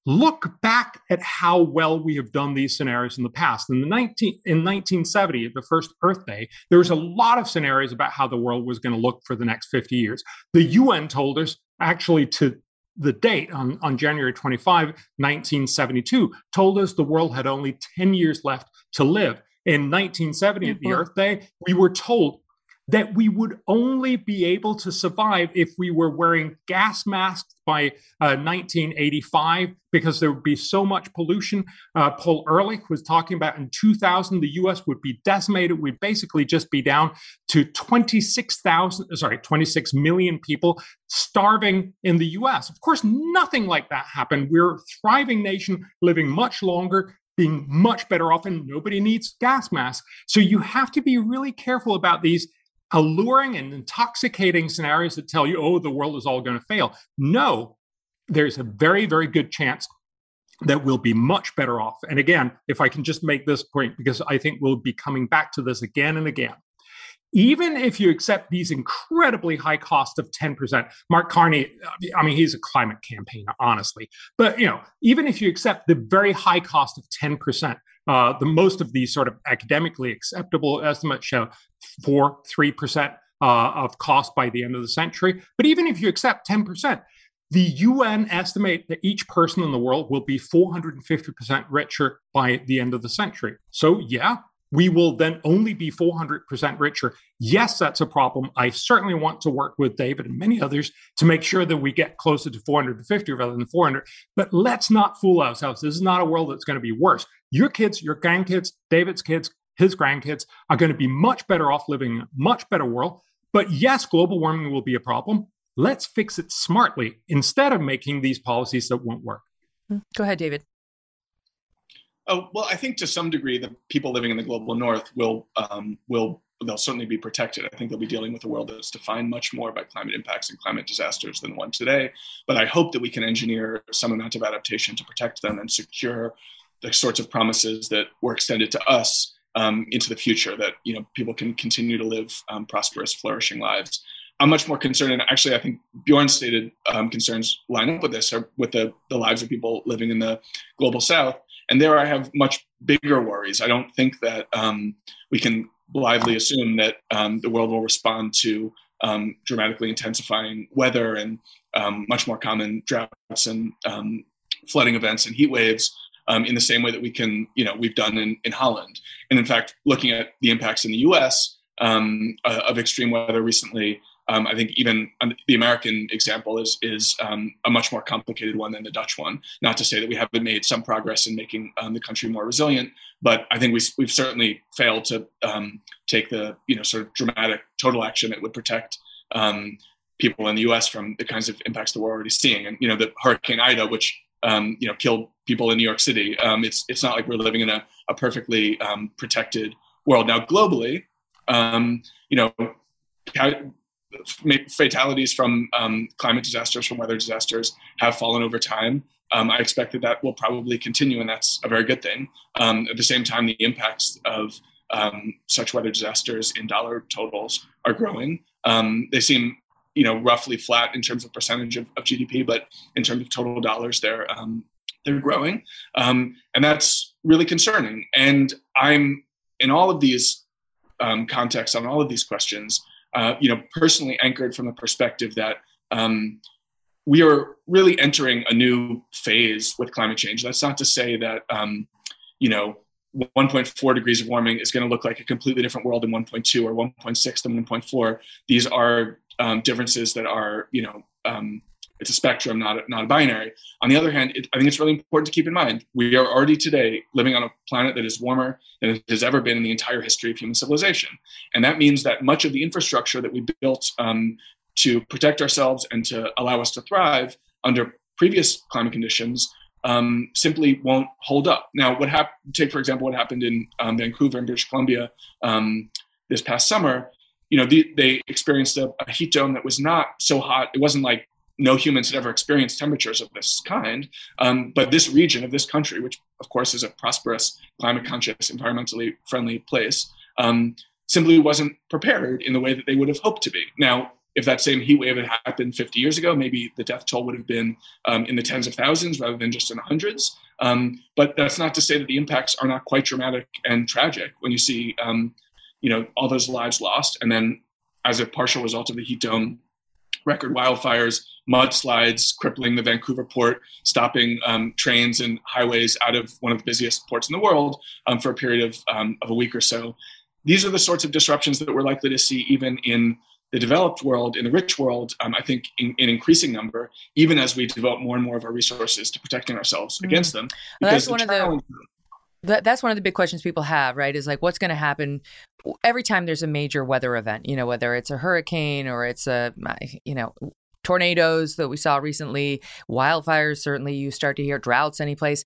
Look back at how well we have done these scenarios in the past. In the 19 in 1970, the first Earth Day, there was a lot of scenarios about how the world was going to look for the next 50 years. The UN told us actually to the date on, on January 25, 1972, told us the world had only 10 years left to live. In 1970, at the Earth Day, we were told that we would only be able to survive if we were wearing gas masks by uh, 1985 because there would be so much pollution. Uh, Paul Ehrlich was talking about in 2000, the US would be decimated. We'd basically just be down to 26,000, sorry, 26 million people starving in the US. Of course, nothing like that happened. We're a thriving nation living much longer being much better off and nobody needs gas masks. So you have to be really careful about these alluring and intoxicating scenarios that tell you, oh, the world is all going to fail. No, there's a very, very good chance that we'll be much better off. And again, if I can just make this point, because I think we'll be coming back to this again and again. Even if you accept these incredibly high costs of 10%, Mark Carney, I mean, he's a climate campaigner, honestly. But, you know, even if you accept the very high cost of 10%, uh, the most of these sort of academically acceptable estimates show four, three percent uh, of cost by the end of the century. But even if you accept ten percent, the UN estimate that each person in the world will be 450% richer by the end of the century. So, yeah, we will then only be 400% richer. Yes, that's a problem. I certainly want to work with David and many others to make sure that we get closer to 450 rather than 400. But let's not fool ourselves. This is not a world that's going to be worse. Your kids, your grandkids, David's kids, his grandkids are going to be much better off living in a much better world. But yes, global warming will be a problem. Let's fix it smartly instead of making these policies that won't work. Mm-hmm. Go ahead, David. Oh well, I think to some degree the people living in the global north will um, will they'll certainly be protected. I think they'll be dealing with a world that's defined much more by climate impacts and climate disasters than one today. But I hope that we can engineer some amount of adaptation to protect them and secure the sorts of promises that were extended to us um, into the future. That you know people can continue to live um, prosperous, flourishing lives. I'm much more concerned, and actually, I think Bjorn's stated um, concerns line up with this, or with the, the lives of people living in the global south and there I have much bigger worries. I don't think that um, we can blithely assume that um, the world will respond to um, dramatically intensifying weather and um, much more common droughts and um, flooding events and heat waves um, in the same way that we can, you know, we've done in, in Holland. And in fact, looking at the impacts in the U.S. Uh, of extreme weather recently, um, I think even the American example is is um, a much more complicated one than the Dutch one. Not to say that we haven't made some progress in making um, the country more resilient, but I think we, we've certainly failed to um, take the you know sort of dramatic total action that would protect um, people in the U.S. from the kinds of impacts that we're already seeing. And you know the Hurricane Ida, which um, you know killed people in New York City. it's it's not like we're living in a, a perfectly protected world now globally. you know fatalities from um, climate disasters, from weather disasters, have fallen over time. Um, I expect that that will probably continue, and that's a very good thing. Um, at the same time, the impacts of um, such weather disasters in dollar totals are growing. Um, they seem, you know, roughly flat in terms of percentage of, of GDP, but in terms of total dollars, they're um, they're growing, and that's really concerning. And I'm in all of these contexts on all of these questions uh, you know, personally anchored from the perspective that um, we are really entering a new phase with climate change. That's not to say that, um, you know, 1.4 degrees of warming is going to look like a completely different world than 1.2 or 1.6 than 1.4. These are um, differences that are, you know, um, it's a spectrum, not a, not a binary. On the other hand, it, I think it's really important to keep in mind we are already today living on a planet that is warmer than it has ever been in the entire history of human civilization, and that means that much of the infrastructure that we built um, to protect ourselves and to allow us to thrive under previous climate conditions um, simply won't hold up. Now, what? Take for example what happened in um, Vancouver in British Columbia um, this past summer. You know, the, they experienced a, a heat dome that was not so hot. It wasn't like no humans had ever experienced temperatures of this kind. Um, but this region of this country, which of course is a prosperous, climate conscious, environmentally friendly place, um, simply wasn't prepared in the way that they would have hoped to be. Now, if that same heat wave had happened 50 years ago, maybe the death toll would have been um, in the tens of thousands rather than just in the hundreds. Um, but that's not to say that the impacts are not quite dramatic and tragic when you see, um, you know, all those lives lost, and then as a partial result of the heat dome, record wildfires, mudslides crippling the Vancouver port, stopping um, trains and highways out of one of the busiest ports in the world um, for a period of, um, of a week or so. These are the sorts of disruptions that we're likely to see even in the developed world, in the rich world, um, I think in, in, increasing number, even as we devote more and more of our resources to protecting ourselves mm-hmm. against them. Well, that's one of the that's one of the big questions people have, right? Is like, what's going to happen every time there's a major weather event? You know, whether it's a hurricane or it's a, you know, tornadoes that we saw recently, wildfires. Certainly, you start to hear droughts anyplace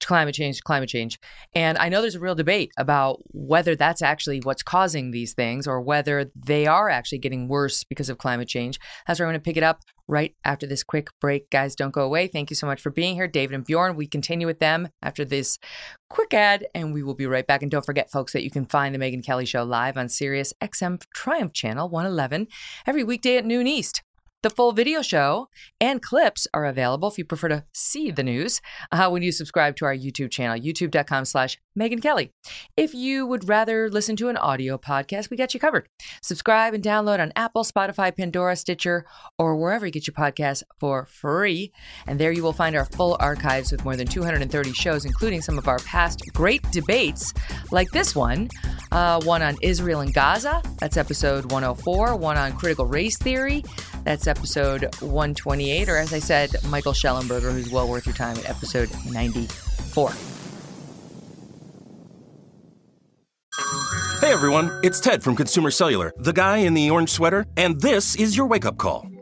climate change, climate change. And I know there's a real debate about whether that's actually what's causing these things or whether they are actually getting worse because of climate change. That's where I'm going to pick it up right after this quick break. Guys, don't go away. Thank you so much for being here. David and Bjorn, we continue with them after this quick ad, and we will be right back. And don't forget, folks, that you can find the Megyn Kelly Show live on Sirius XM Triumph Channel 111 every weekday at noon East. The full video show and clips are available if you prefer to see the news uh, when you subscribe to our YouTube channel, youtube.com slash Megyn Kelly. If you would rather listen to an audio podcast, we got you covered. Subscribe and download on Apple, Spotify, Pandora, Stitcher, or wherever you get your podcasts for free. And there you will find our full archives with more than 230 shows, including some of our past great debates, like this one, uh, one on Israel and Gaza. That's episode 104. One on critical race theory. That's episode 128, or as I said, Michael Shellenberger, who's well worth your time at episode 94. Hey everyone, it's Ted from Consumer Cellular, the guy in the orange sweater, and this is your wake up call.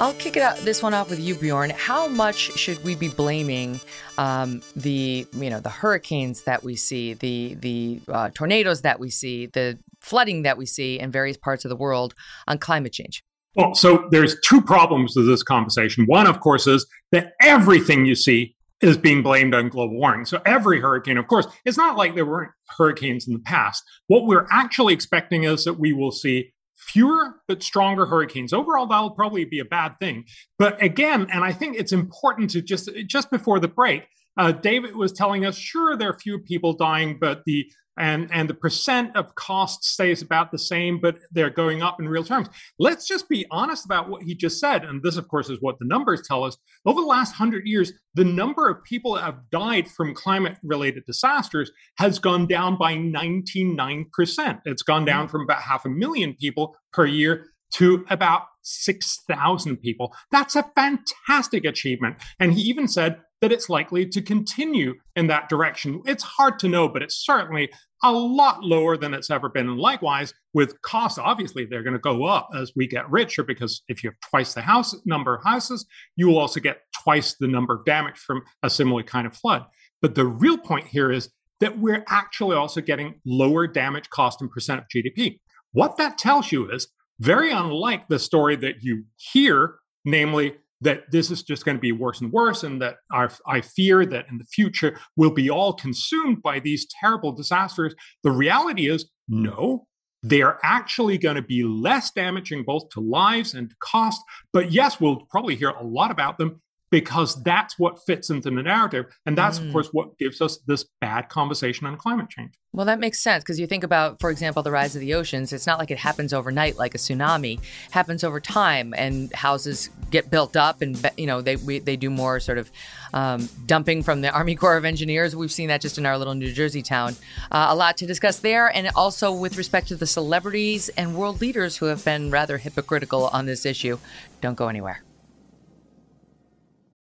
I'll kick it out this one off with you, Bjorn. How much should we be blaming um, the you know the hurricanes that we see, the the uh, tornadoes that we see, the flooding that we see in various parts of the world on climate change? Well, so there's two problems with this conversation. One, of course, is that everything you see is being blamed on global warming. So every hurricane, of course, it's not like there weren't hurricanes in the past. What we're actually expecting is that we will see fewer but stronger hurricanes. Overall, that'll probably be a bad thing. But again, and I think it's important to just just before the break, uh, David was telling us, sure, there are few people dying, but the and and the percent of cost stays about the same, but they're going up in real terms. Let's just be honest about what he just said, and this, of course, is what the numbers tell us. Over the last hundred years, the number of people that have died from climate-related disasters has gone down by 99%. It's gone down from about half a million people per year to about 6,000 people. That's a fantastic achievement. And he even said that it's likely to continue in that direction. It's hard to know, but it's certainly a lot lower than it's ever been. And likewise, with costs, obviously they're going to go up as we get richer because if you have twice the house number of houses, you will also get twice the number of damage from a similar kind of flood. But the real point here is that we're actually also getting lower damage cost and percent of GDP. What that tells you is very unlike the story that you hear, namely that this is just going to be worse and worse, and that our, I fear that in the future we'll be all consumed by these terrible disasters. The reality is, no, they're actually going to be less damaging both to lives and to cost. But yes, we'll probably hear a lot about them because that's what fits into the narrative. And that's, mm. of course, what gives us this bad conversation on climate change. Well, that makes sense because you think about, for example, the rise of the oceans. It's not like it happens overnight like a tsunami. It happens over time, and houses get built up, and you know they we, they do more sort of um, dumping from the [LAUGHS] Army Corps of Engineers. We've seen that just in our little New Jersey town. Uh, a lot to discuss there, and also with respect to the celebrities and world leaders who have been rather hypocritical on this issue. Don't go anywhere.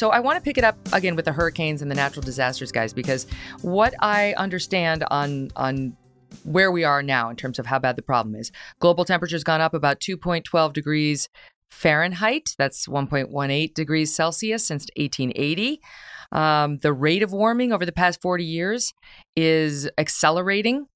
So I want to pick it up again with the hurricanes and the natural disasters, guys, because what I understand on on where we are now in terms of how bad the problem is. Global temperature's gone up about 2.12 degrees Fahrenheit. That's 1.18 degrees Celsius since 1880. Um, the rate of warming over the past 40 years is accelerating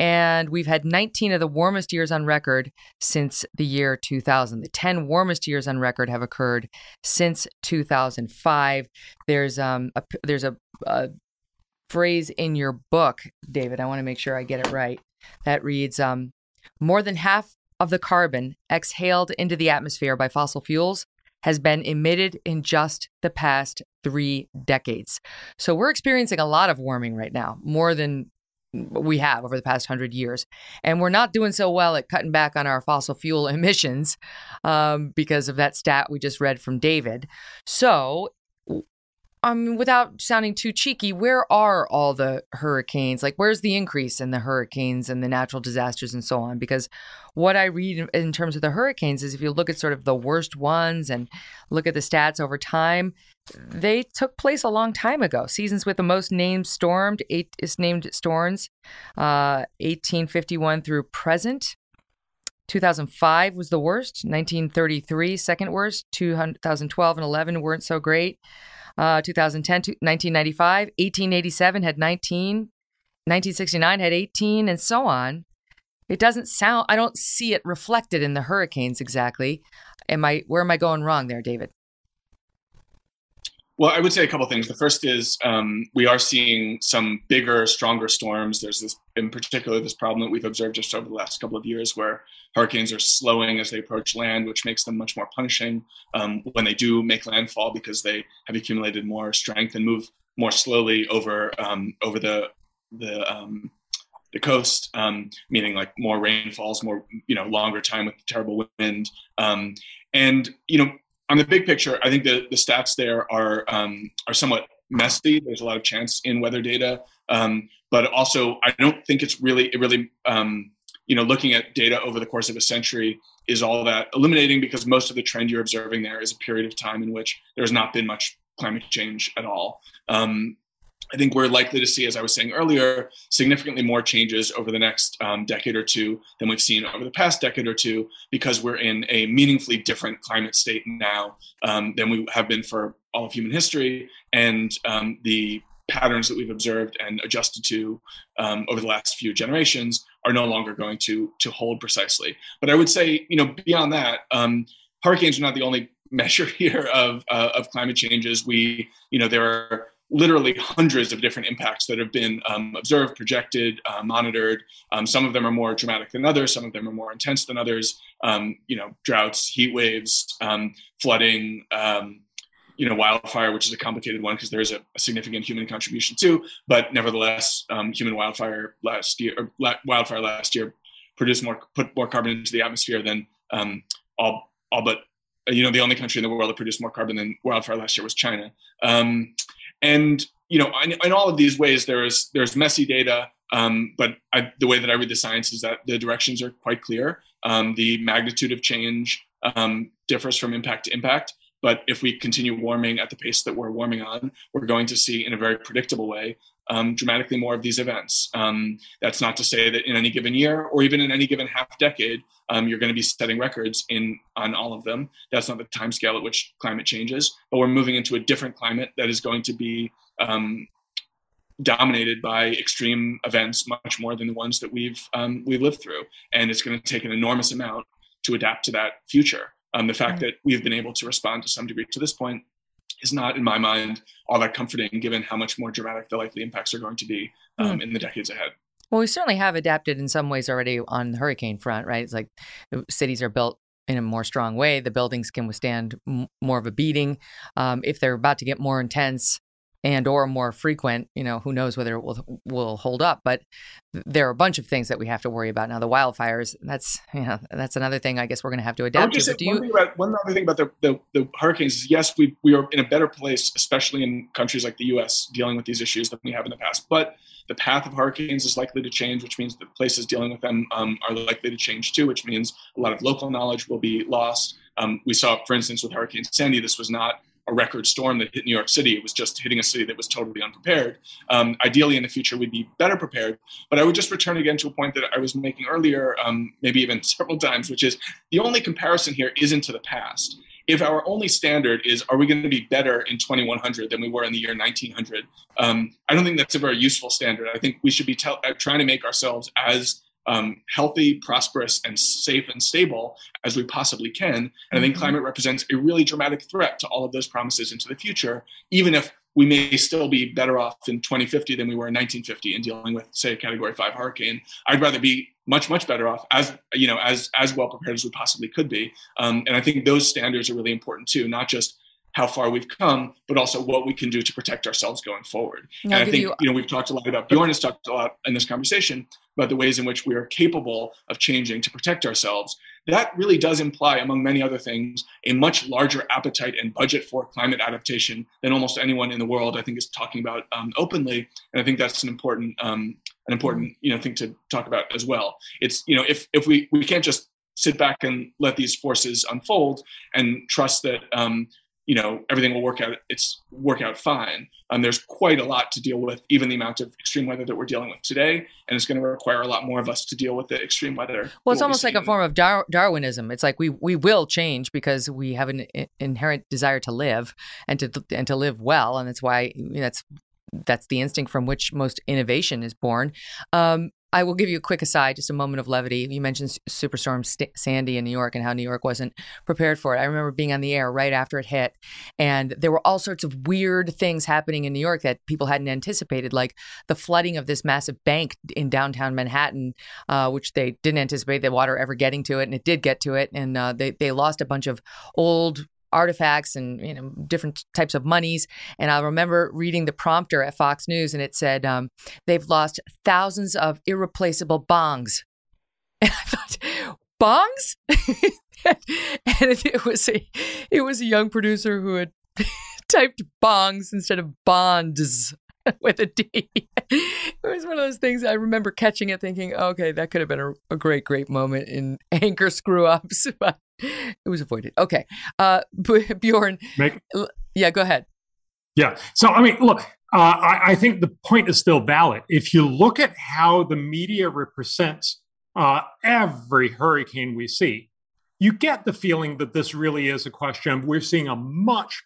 and we've had 19 of the warmest years on record since the year 2000. The 10 warmest years on record have occurred since 2005. There's um a, there's a, a phrase in your book, David. I want to make sure I get it right. That reads um more than half of the carbon exhaled into the atmosphere by fossil fuels has been emitted in just the past three decades. So we're experiencing a lot of warming right now, more than we have over the past hundred years. And we're not doing so well at cutting back on our fossil fuel [LAUGHS] emissions um, because of that stat we just read from David. So, um, without sounding too cheeky, where are all the hurricanes? Like, where's the increase in the hurricanes and the natural disasters and so on? Because what I read in terms of the hurricanes is if you look at sort of the worst ones and look at the stats over time, they took place a long time ago. Seasons with the most named stormed, eight is named storms, uh, 1851 through present. 2005 was the worst. 1933, second worst. 2012 and 11 weren't so great. Uh, 2010, 1995, 1887 had 19, 1969 had 18, and so on. It doesn't sound. I don't see it reflected in the hurricanes exactly. Am I? Where am I going wrong there, David? Well, I would say a couple things. The first is um, we are seeing some bigger, stronger storms. There's this, in particular, this problem that we've observed just over the last couple of years, where hurricanes are slowing as they approach land, which makes them much more punishing um, when they do make landfall because they have accumulated more strength and move more slowly over um, over the the um, the coast, um, meaning like more rainfalls, more you know longer time with terrible wind, um, and you know on the big picture, I think the, the stats there are um, are somewhat messy. There's a lot of chance in weather data, um, but also I don't think it's really it really um, you know looking at data over the course of a century is all that illuminating because most of the trend you're observing there is a period of time in which there's not been much climate change at all. Um, I think we're likely to see, as I was saying earlier, significantly more changes over the next um, decade or two than we've seen over the past decade or two, because we're in a meaningfully different climate state now um, than we have been for all of human history. And um, the patterns that we've observed and adjusted to um, over the last few generations are no longer going to to hold precisely. But I would say, you know, beyond that, um, hurricanes are not the only [LAUGHS] measure here of uh, of climate changes. We, you know, there are literally hundreds of different impacts that have been um, observed, projected, uh, monitored. Um, some of them are more dramatic than others. Some of them are more intense than others. Um, you know, droughts, heat waves, um, flooding. Um, you know, wildfire, which is a complicated one because there's a, a, significant human contribution too. But nevertheless, um, human wildfire last year, or la- wildfire last year, produced more, put more carbon into the atmosphere than all, all but you know, the only country in the world that produced more carbon than wildfire last year was China. Um, and you know, in, in, all of these ways, there's there's messy data, um, but I, the way that I read the science is that the directions are quite clear. Um, the magnitude of change um, differs from impact to impact. But if we continue warming at the pace that we're warming on, we're going to see in a very predictable way um, dramatically more of these events. Um, that's not to say that in any given year or even in any given half decade, um, you're going to be setting records in on all of them. That's not the time scale at which climate changes, but we're moving into a different climate that is going to be um, dominated by extreme events much more than the ones that we've um, we've lived through, and it's going to take an enormous amount to adapt to that future. Um, the fact that we've been able to respond to some degree to this point is not, in my mind, all that comforting, given how much more dramatic the likely impacts are going to be um, mm. in the decades ahead. Well, we certainly have adapted in some ways already on the hurricane front, right? It's like cities are built in a more strong way. The buildings can withstand m- more of a beating. Um, if they're about to get more intense, and or more frequent, you know, who knows whether it will will hold up. But there are a bunch of things that we have to worry about now. The wildfires, that's you know, that's another thing. I guess we're going to have to adapt to. One you? About, one other thing about the, the, the hurricanes is yes, we we are in a better place, especially in countries like the U.S. dealing with these issues than we have in the past. But the path of hurricanes is likely to change, which means the places dealing with them um, are likely to change too, which means a lot of local knowledge will be lost. Um, we saw, for instance, with Hurricane Sandy, this was not a record storm that hit New York City. It was just hitting a city that was totally unprepared. Um, ideally, in the future, we'd be better prepared. But I would just return again to a point that I was making earlier, um, maybe even [LAUGHS] several times, which is the only comparison here isn't to the past. If our only standard is, are we going to be better in 2100 than we were in the year 1900? Um, I don't think that's a very useful standard. I think we should be tell, uh, trying to make ourselves as um, healthy, prosperous, and safe and stable as we possibly can. And I think mm-hmm. climate represents a really dramatic threat to all of those promises into the future, even if we may still be better off in 2050 than we were in 1950 in dealing with, say, a Category Five hurricane. I'd rather be much, much better off as you know as as well prepared as we possibly could be. Um, and I think those standards are really important too, not just how far we've come, but also what we can do to protect ourselves going forward. and I think you, you know we've talked a lot about Bjorn has talked a lot in this conversation about the ways in which we are capable of changing to protect ourselves. That really does imply, among many other things, a much larger appetite and budget for climate adaptation than almost anyone in the world, I think, is talking about um, openly. And I think that's an important, um, an important, you know, thing to talk about as well. It's, you know, if if we we can't just sit back and let these forces unfold and trust that um, you know everything will work out it's work out fine. Um, there's quite a lot to deal with even the amount of extreme weather that we're dealing with today and it's going to require a lot more of us to deal with the extreme weather. Well it's almost like a form of Dar- darwinism. It's like we we will change because we have an inherent desire to live and to and to live well and that's why that's that's the instinct from which most innovation is born. Um, I will give you a quick aside, just a moment of levity. You mentioned Superstorm St- Sandy in New York and how New York wasn't prepared for it. I remember being on the air right after it hit, and there were all sorts of weird things happening in New York that people hadn't anticipated, like the flooding of this massive bank in downtown Manhattan, uh, which they didn't anticipate the water ever getting to it, and it did get to it, and uh, they they lost a bunch of old artifacts and you know different types of monies. And I remember reading the prompter at Fox News, and it said um, they've lost thousands of irreplaceable bongs. [LAUGHS] And I thought, bongs? [LAUGHS] and it was a it was a young producer who had [LAUGHS] typed bongs instead of bonds [LAUGHS] with a D. [LAUGHS] it was one of those things I remember catching it thinking, okay, that could have been a, a great, great moment in [LAUGHS] anchor screw ups, but it was avoided. Okay. Uh, Bjorn. Make- yeah, go ahead. Yeah. So, I mean, look, uh, I, I, think the point is still valid. If you look at how the media represents uh, every hurricane we see, you get the feeling that this really is a question. We're seeing a much,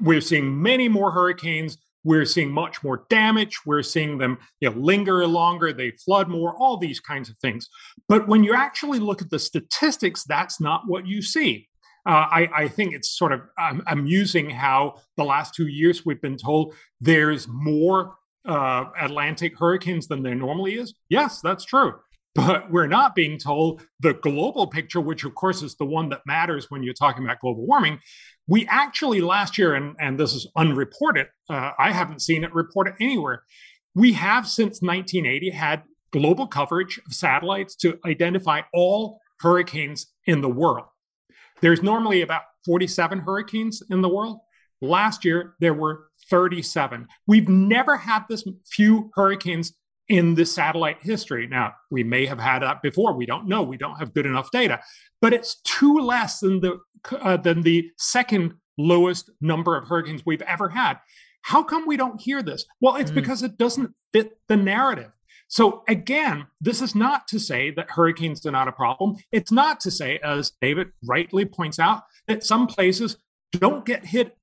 we're seeing many more hurricanes we're seeing much more damage. We're seeing them you know, linger longer, they flood more, all these kinds of things. But when you actually look at the statistics, that's not what you see. Uh, I, I, think it's sort of um, amusing how the last two years we've been told there's more uh, Atlantic hurricanes than there normally is. Yes, that's true. but we're not being told the global picture, which of course is the one that matters when you're talking about global warming. We actually last year, and, and this is unreported, uh, I haven't seen it reported anywhere. We have since 1980 had global coverage of satellites to identify all hurricanes in the world. There's normally about 47 hurricanes in the world. Last year, there were 37. We've never had this few hurricanes in the satellite history. Now, we may have had that before. We don't know. We don't have good enough data, but it's two less than the uh, than the second lowest number of hurricanes we've ever had. How come we don't hear this? Well, it's mm. because it doesn't fit the narrative. So again, this is not to say that hurricanes are not a problem. It's not to say, as David rightly points out, that some places don't get hit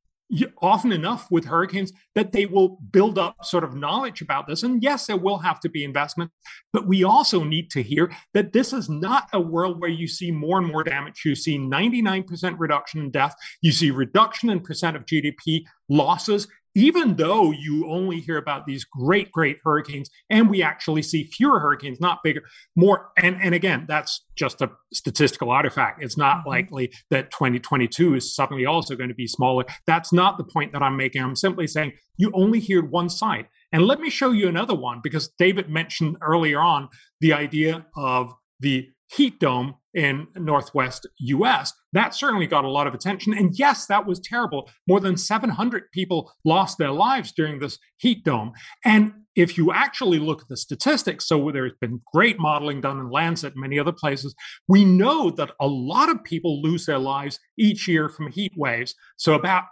often enough with hurricanes that they will build up sort of knowledge about this. And yes, there will have to be investment, but we also need to hear that this is not a world where you see more and more damage. You see 99% reduction in death, you see reduction in percent of GDP losses, even though you only hear about these great, great hurricanes, and we actually see fewer hurricanes, not bigger, more. And, and again, that's just a statistical artifact. It's not mm-hmm. likely that 2022 is suddenly also going to be smaller. That's not the point that I'm making. I'm simply saying you only hear one side. And let me show you another one because David mentioned earlier on the idea of the heat dome in northwest US. That certainly got a lot of attention. And yes, that was terrible. More than 700 people lost their lives during this heat dome. And if you actually look at the statistics, so there's been great modeling done in Lancet and many other places, we know that a lot of people lose their lives each year from heat waves. So about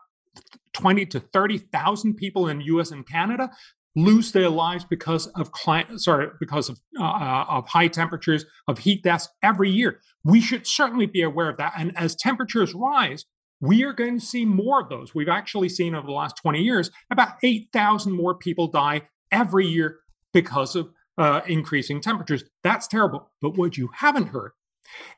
20 to 30,000 people in US and Canada lose their lives because of climate, sorry, because of uh, uh, of high temperatures, of heat deaths every year. We should certainly be aware of that. And as temperatures rise, we are going to see more of those. We've actually seen over the last 20 years about 8,000 more people die every year because of uh, increasing temperatures. That's terrible. But what you haven't heard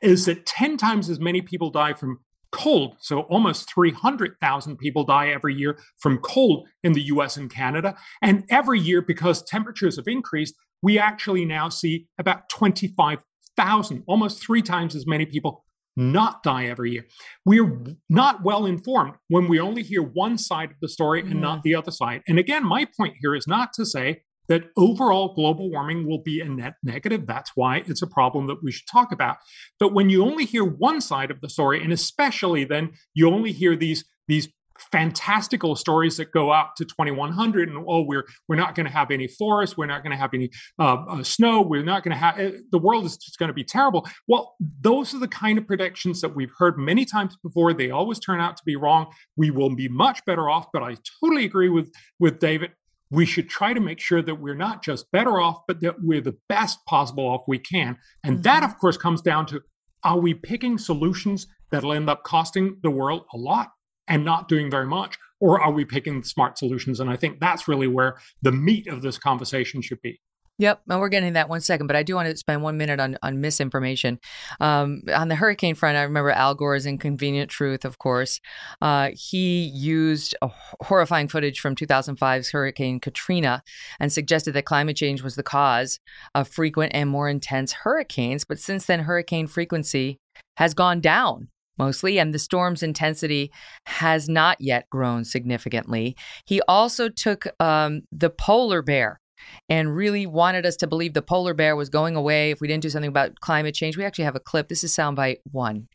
is that 10 times as many people die from cold. So almost 300,000 people die every year from cold in the US and Canada. And every year, because temperatures have increased, we actually now see about 25,000, almost three times as many people not die every year. We're not well informed when we only hear one side of the story and not mm. the other side. And again, my point here is not to say that overall global warming will be a net negative. That's why it's a problem that we should talk about. But when you only hear one side of the story, and especially then you only hear these these fantastical stories that go out to 2100 and oh we're we're not going to have any forests we're not going to have any uh, uh, snow we're not going to have eh, the world is just going to be terrible well those are the kind of predictions that we've heard many times before they always turn out to be wrong we will be much better off but i totally agree with with david we should try to make sure that we're not just better off, but that we're the best possible off we can. And mm-hmm. that, of course, comes down to are we picking solutions that'll end up costing the world a lot and not doing very much? Or are we picking smart solutions? And I think that's really where the meat of this conversation should be. Yep, and we're getting that one second, but I do want to spend one minute on on misinformation. Um, on the hurricane front, I remember Al Gore's Inconvenient Truth, of course. Uh, he used horrifying footage from 2005's Hurricane Katrina and suggested that climate change was the cause of frequent and more intense hurricanes. But since then, hurricane frequency has gone down mostly, and the storm's intensity has not yet grown significantly. He also took um, the polar bear and really wanted us to believe the polar bear was going away if we didn't do something about climate change. We actually have a clip. This is soundbite one.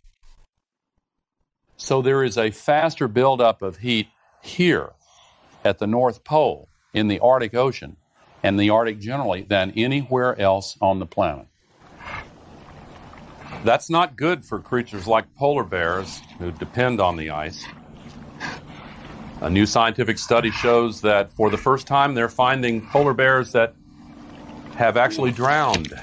So there is a faster buildup of heat here at the North Pole in the Arctic Ocean and the Arctic generally than anywhere else on the planet. That's not good for creatures like polar bears who depend on the ice. A new scientific study shows that for the first time, they're finding polar bears that have actually drowned,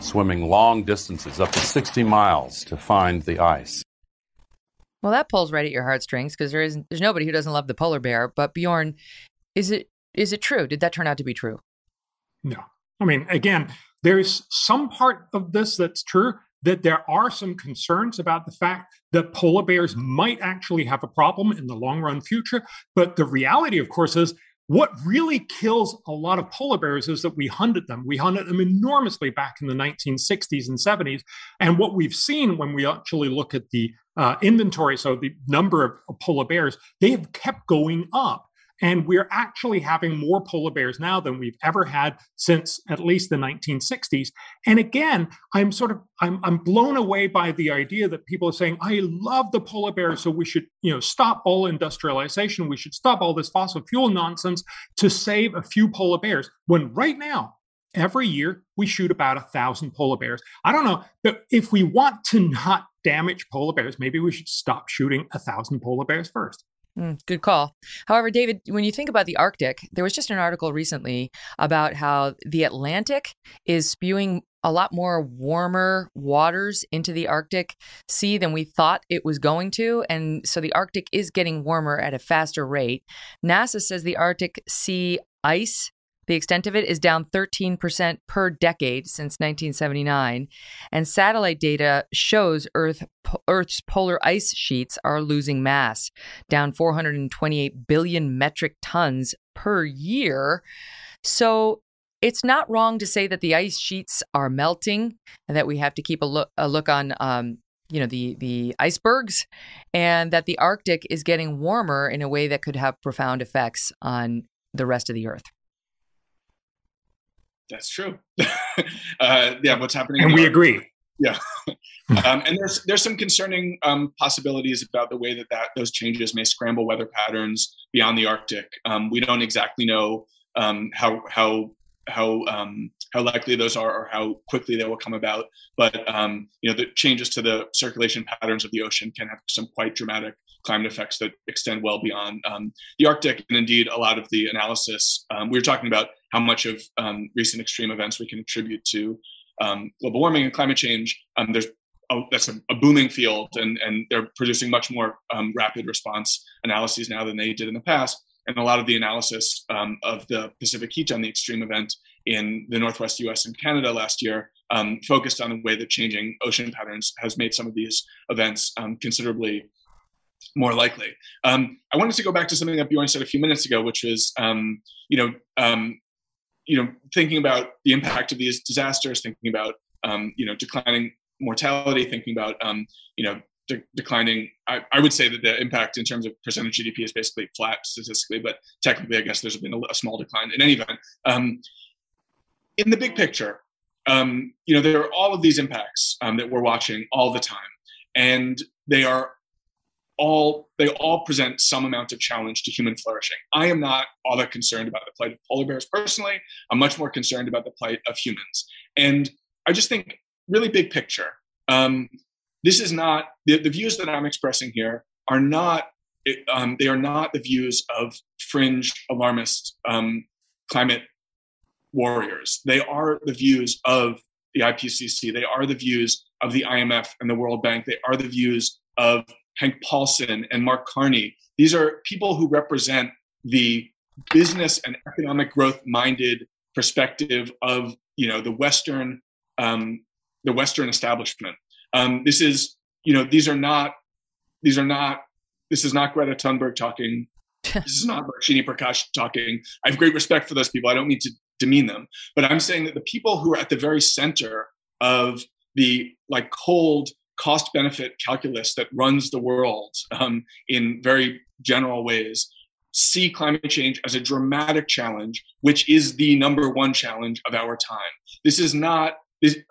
swimming long distances, up to 60 miles, to find the ice. Well, that pulls right at your heartstrings because there is there's nobody who doesn't love the polar bear. But Bjorn, is it is it true? Did that turn out to be true? No. I mean, again, there's some part of this that's true, that there are some concerns about the fact that polar bears might actually have a problem in the long run future. But the reality, of course, is what really kills a lot of polar bears is that we hunted them. We hunted them enormously back in the 1960s and 70s. And what we've seen when we actually look at the uh, inventory, so the number of, polar bears, they have kept going up. And we're actually having more polar bears now than we've ever had since at least the 1960s. And again, I'm sort of I'm, I'm blown away by the idea that people are saying, I love the polar bears, so we should, you know, stop all industrialization. We should stop all this fossil fuel nonsense to save a few polar bears. When right now, every year we shoot about a thousand polar bears. I don't know, but if we want to not damage polar bears, maybe we should stop shooting a thousand polar bears first. Mm, good call. However, David, when you think about the Arctic, there was just an article recently about how the Atlantic is spewing a lot more warmer waters into the Arctic Sea than we thought it was going to. And so the Arctic is getting warmer at a faster rate. NASA says the Arctic Sea ice the extent of it is down 13% per decade since 1979, and satellite data shows Earth, Earth's polar ice sheets are losing mass, down 428 billion metric tons per year. So it's not wrong to say that the ice sheets are melting and that we have to keep a look, a look on um, you know the the icebergs and that the arctic is getting warmer in a way that could have profound effects on the rest of the earth that's true. [LAUGHS] uh, yeah, what's happening? And we agree. Yeah, [LAUGHS] um, and there's there's some concerning um, possibilities about the way that, that those changes may scramble weather patterns beyond the Arctic. Um, we don't exactly know um, how how how um, how likely those are or how quickly they will come about. But um, you know, the changes to the circulation patterns of the ocean can have some quite dramatic climate effects that extend well beyond um, the Arctic. And indeed, a lot of the analysis um, we were talking about how much of um, recent extreme events we can attribute to um, global warming and climate change. there's a, that's a, a, booming field, and and they're producing much more rapid response analyses now than they did in the past and a lot of the analysis um, of the Pacific heat on the extreme event in the Northwest US and Canada last year, um, focused on the way that changing ocean patterns has made some of these events um, considerably more likely. Um, I wanted to go back to something that Bjorn said a few minutes ago, which was, um, you know, um, you know, thinking about the impact of these disasters, thinking about, you know, declining mortality, thinking about, you know, de- declining. I, I, would say that the impact in terms of percentage GDP is basically flat statistically, but technically, I guess there's been a, a small decline. In any event, um, in the big picture, um, you know, there are all of these impacts um, that we're watching all the time, and they are all they all present some amount of challenge to human flourishing. I am not all that concerned about the plight of polar bears personally. I'm much more concerned about the plight of humans, and I just think really big picture. Um, this is not the, the views that I'm expressing here are not um, they are not the views of fringe alarmist um, climate warriors. They are the views of the IPCC. They are the views of the IMF and the World Bank. They are the views of Hank Paulson and Mark Carney. These are people who represent the business and economic growth minded perspective of you know the Western um, the Western establishment. Um, this is, you know, these are not, these are not, this is not Greta Thunberg talking. [LAUGHS] this is not Shini Prakash talking. I have great respect for those people. I don't mean to demean them, but I'm saying that the people who are at the very center of the like cold cost benefit calculus that runs the world um, in very general ways see climate change as a dramatic challenge, which is the number one challenge of our time. This is not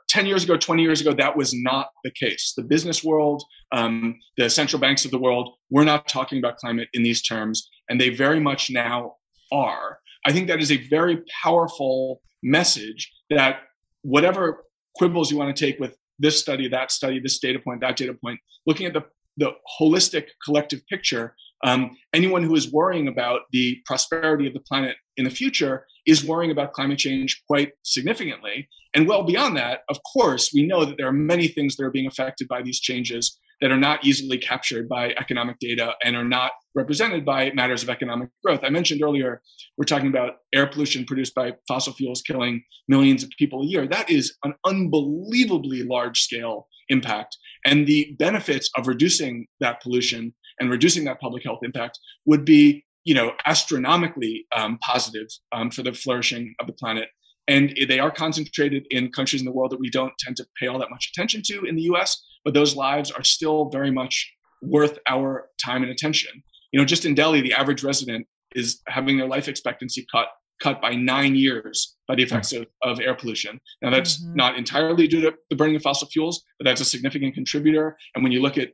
10 years ago, 20 years ago, that was not the case. The business world, um, the central banks of the world, we're not talking about climate in these terms, and they very much now are. I think that is a very powerful message that whatever quibbles you want to take with this study, that study, this data point, that data point, looking at the, the holistic collective picture, um, anyone who is worrying about the prosperity of the planet in the future is worrying about climate change quite significantly. And well beyond that, of course, we know that there are many things that are being affected by these changes that are not easily captured by economic data and are not represented by matters of economic growth. I mentioned earlier, we're talking about air pollution produced by fossil fuels killing millions of people a year. That is an unbelievably large scale impact. And the benefits of reducing that pollution and reducing that public health impact would be you know, astronomically um, positive um, for the flourishing of the planet. And they are concentrated in countries in the world that we don't tend to pay all that much attention to in the US, but those lives are still very much worth our time and attention. You know, just in Delhi, the average resident is having their life expectancy cut cut by nine years by the effects of, of air pollution. Now, that's mm-hmm. not entirely due to the burning of fossil fuels, but that's a significant contributor. And when you look at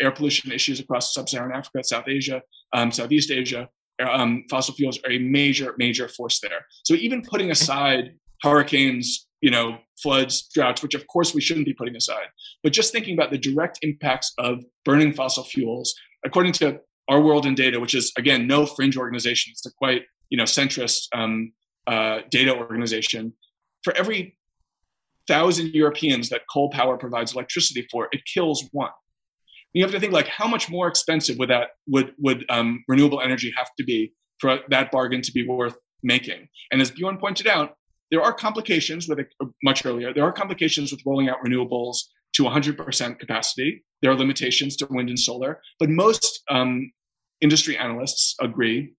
air pollution issues across sub-Saharan Africa, South Asia, um, Southeast Asia, um, fossil fuels are a major, major force there. So even putting aside hurricanes, you know, floods, droughts, which of course we shouldn't be putting aside, but just thinking about the direct impacts of burning fossil fuels, according to our world in data, which is again no fringe organization, it's a quite you know centrist um, uh, data organization. For every thousand Europeans that coal power provides electricity for, it kills one you have to think like how much more expensive would that would would um, renewable energy have to be for that bargain to be worth making? And as Bjorn pointed out, there are complications with it uh, much earlier. There are complications with rolling out renewables to 100% capacity. There are limitations to wind and solar, but most um, industry analysts agree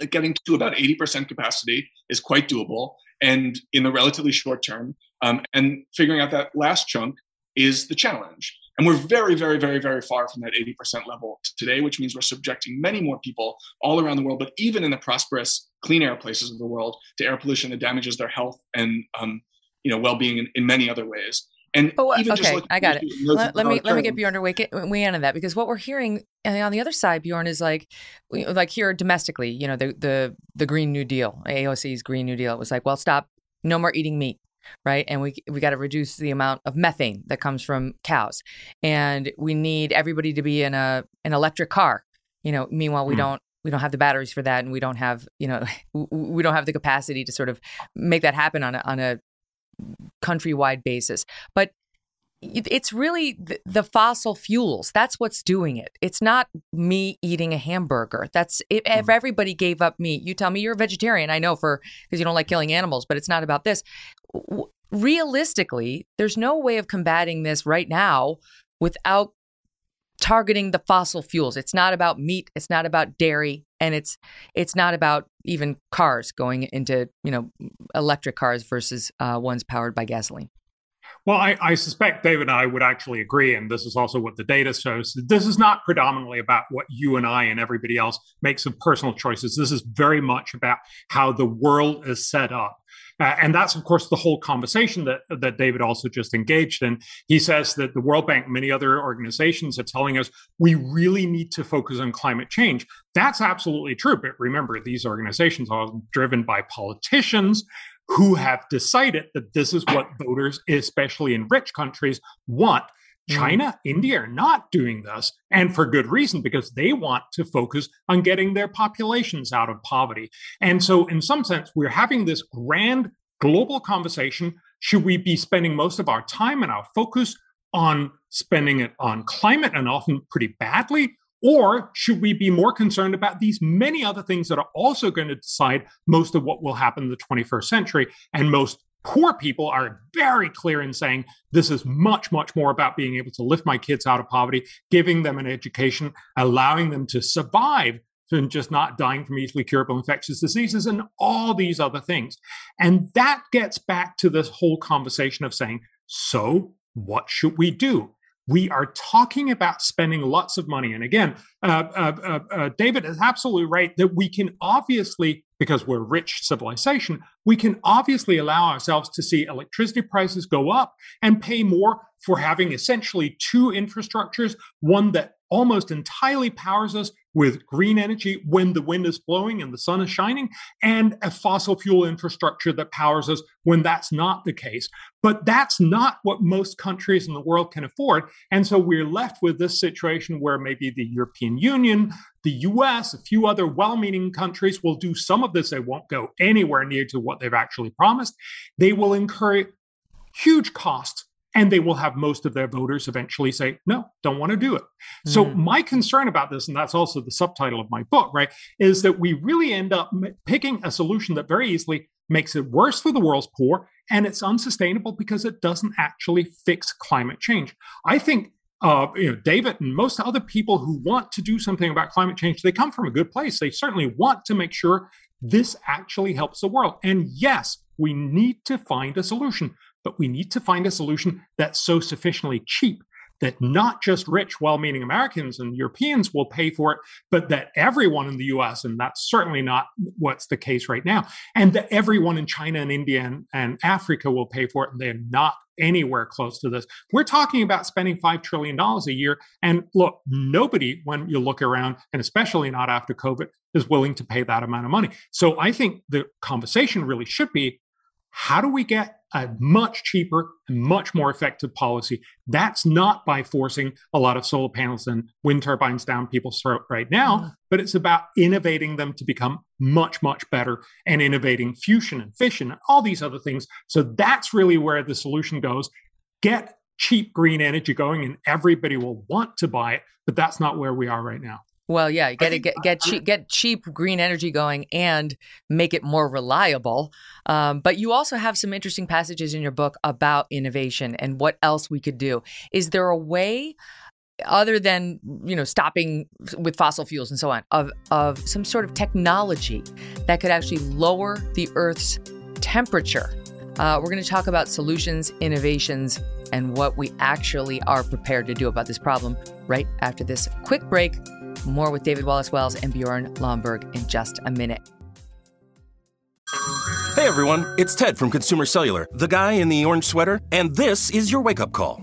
that getting to about 80% capacity is quite doable and in the relatively short term. Um, and figuring out that last chunk is the challenge. And we're very, very, very, very far from that 80% level today, which means we're subjecting many more people all around the world, but even in the prosperous, clean air places of the world, to air pollution that damages their health and um, you know well-being in, in many other ways. And oh, okay, I got it. Let, let me let me get Bjorn to wake it, we into that because what we're hearing on the other side, Bjorn, is like like here domestically, you know, the the the Green New Deal, AOC's Green New Deal, it was like, well, stop, no more eating meat right? And we we got to reduce the amount of methane that comes from cows, and we need everybody to be in a an electric car. You know, meanwhile we mm. don't we don't have the batteries for that, and we don't have you know [LAUGHS] we don't have the capacity to sort of make that happen on a on a countrywide basis. But it's really the, fossil fuels. That's what's doing it. It's not me eating a hamburger. That's if, if mm. everybody gave up meat. You tell me you're a vegetarian. I know for because you don't like killing animals, but it's not about this. Realistically, there's no way of combating this right now without targeting the fossil fuels. It's not about meat. It's not about dairy, and it's it's not about even cars going into you know electric cars versus uh, ones powered by gasoline. Well, I, I, suspect David and I would actually agree, and this is also what the data shows. This is not predominantly about what you and I and everybody else makes of personal choices. This is very much about how the world is set up. Uh, and that's, of course, the whole conversation that, that David also just engaged in. He says that the World Bank, many other organizations are telling us we really need to focus on climate change. That's absolutely true. But remember, these organizations are driven by politicians who have decided that this is what voters, especially in rich countries, want. Mm. China, India are not doing this, and for good reason, because they want to focus on getting their populations out of poverty. And so, in some sense, we're having this grand global conversation. Should we be spending most of our time and our focus on spending it on climate and often pretty badly? Or should we be more concerned about these many other things that are also going to decide most of what will happen in the 21st century? And most poor people are very clear in saying this is much, much more about being able to lift my kids out of poverty, giving them an education, allowing them to survive than just not dying from easily curable infectious diseases and all these other things. And that gets back to this whole conversation of saying, so what should we do? We are talking about spending lots of money. And again, uh, uh, uh, uh, David is absolutely right that we can obviously, because we're a rich civilization, we can obviously allow ourselves to see electricity prices go up and pay more for having essentially two infrastructures one that almost entirely powers us with green energy when the wind is blowing and the sun is shining, and a fossil fuel infrastructure that powers us when that's not the case. But that's not what most countries in the world can afford. And so we're left with this situation where maybe the European Union, the US, a few other well meaning countries will do some of this. They won't go anywhere near to what they've actually promised. They will incur huge costs and they will have most of their voters eventually say no don't want to do it mm. so my concern about this and that's also the subtitle of my book right is that we really end up picking a solution that very easily makes it worse for the world's poor and it's unsustainable because it doesn't actually fix climate change i think uh, you know, David and most other people who want to do something about climate change, they come from a good place. They certainly want to make sure this actually helps the world. And yes, we need to find a solution, but we need to find a solution that's so sufficiently cheap that not just rich, well meaning Americans and Europeans will pay for it, but that everyone in the US, and that's certainly not what's the case right now, and that everyone in China and India and, and Africa will pay for it, and they're not anywhere close to this. We're talking about spending $5 trillion a year. And look, nobody, when you look around, and especially not after COVID, is willing to pay that amount of money. So I think the conversation really should be how do we get a much cheaper and much more effective policy? That's not by forcing a lot of solar panels and wind turbines down people's throat right now, mm. but it's about innovating them to become much, much better and innovating fusion and fission and all these other things. So that's really where the solution goes. Get cheap green energy going and everybody will want to buy it, but that's not where we are right now. Well, yeah, get it, get get cheap, get cheap green energy going and make it more reliable. Um, but you also have some interesting passages in your book about innovation and what else we could do. Is there a way? other than you know stopping with fossil fuels and so on of of some sort of technology that could actually lower the earth's temperature uh, we're going to talk about solutions innovations and what we actually are prepared to do about this problem right after this quick break more with David Wallace-Wells and Bjorn Lomborg in just a minute. Hey everyone, it's Ted from Consumer Cellular, the guy in the orange sweater, and this is your wake up call.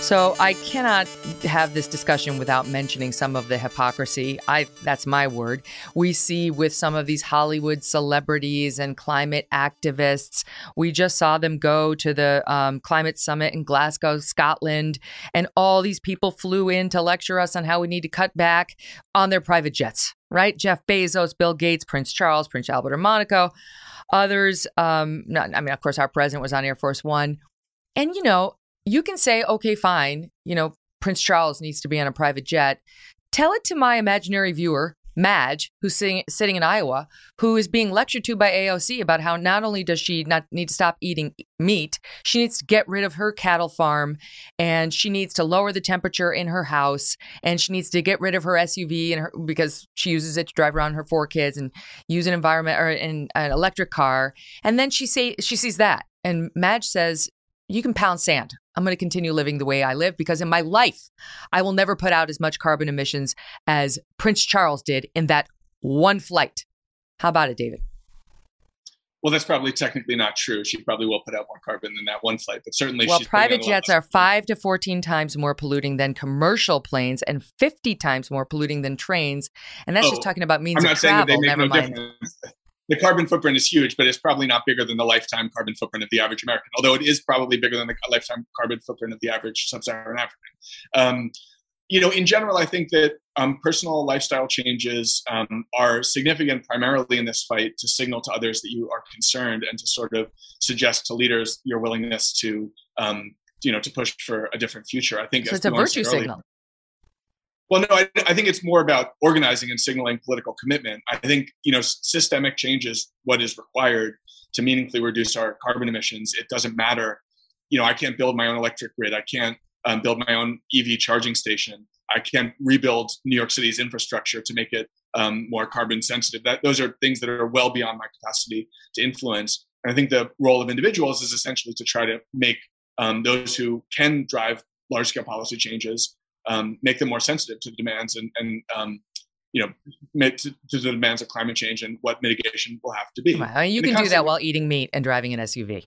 So I cannot have this discussion without mentioning some of the hypocrisy. I that's my word. We see with some of these Hollywood celebrities and climate activists. We just saw them go to the um, climate summit in Glasgow, Scotland, and all these people flew in to lecture us on how we need to cut back on their private jets. Right? Jeff Bezos, Bill Gates, Prince Charles, Prince Albert of Monaco, others. Um, not, I mean, of course, our president was on Air Force One. And, you know, you can say, okay, fine, you know, Prince Charles needs to be on a private jet. Tell it to my imaginary viewer, Madge, who's sitting, sitting in Iowa, who is being lectured to by AOC about how not only does she not need to stop eating meat, she needs to get rid of her cattle farm and she needs to lower the temperature in her house and she needs to get rid of her SUV and her, because she uses it to drive around her four kids and use an environment or an, an electric car. And then she say she sees that and Madge says, you can pound sand. I'm going to continue living the way I live because in my life, I will never put out as much carbon emissions as Prince Charles did in that one flight. How about it, David? Well, that's probably technically not true. She probably will put out more carbon than that one flight, but certainly. Well, private jets are five to fourteen times more polluting than commercial planes, and fifty times more polluting than trains. And that's oh, just talking about means of travel. Never no mind. Difference the carbon footprint is huge, but it's probably not bigger than the lifetime carbon footprint of the average American, although it is probably bigger than the lifetime carbon footprint of the average sub Saharan African. Um, you know, in general, I think that um, personal lifestyle changes um, are significant primarily in this fight to signal to others that you are concerned and to sort of suggest to leaders your willingness to, um, you know, to push for a different future. I think so it's a virtue signal. Well, no, I, I, think it's more about organizing and signaling political commitment. I think you know systemic change is what is required to meaningfully reduce our carbon emissions. It doesn't matter, you know, I can't build my own electric grid. I can't um, build my own EV charging station. I can't rebuild New York City's infrastructure to make it um, more carbon sensitive. That those are things that are well beyond my capacity to influence. And I think the role of individuals is essentially to try to make um, those who can drive large scale policy changes um, make them more sensitive to the demands and, and um, you know, to, to, the demands of climate change and what mitigation will have to be. You can do that while eating meat and driving an SUV.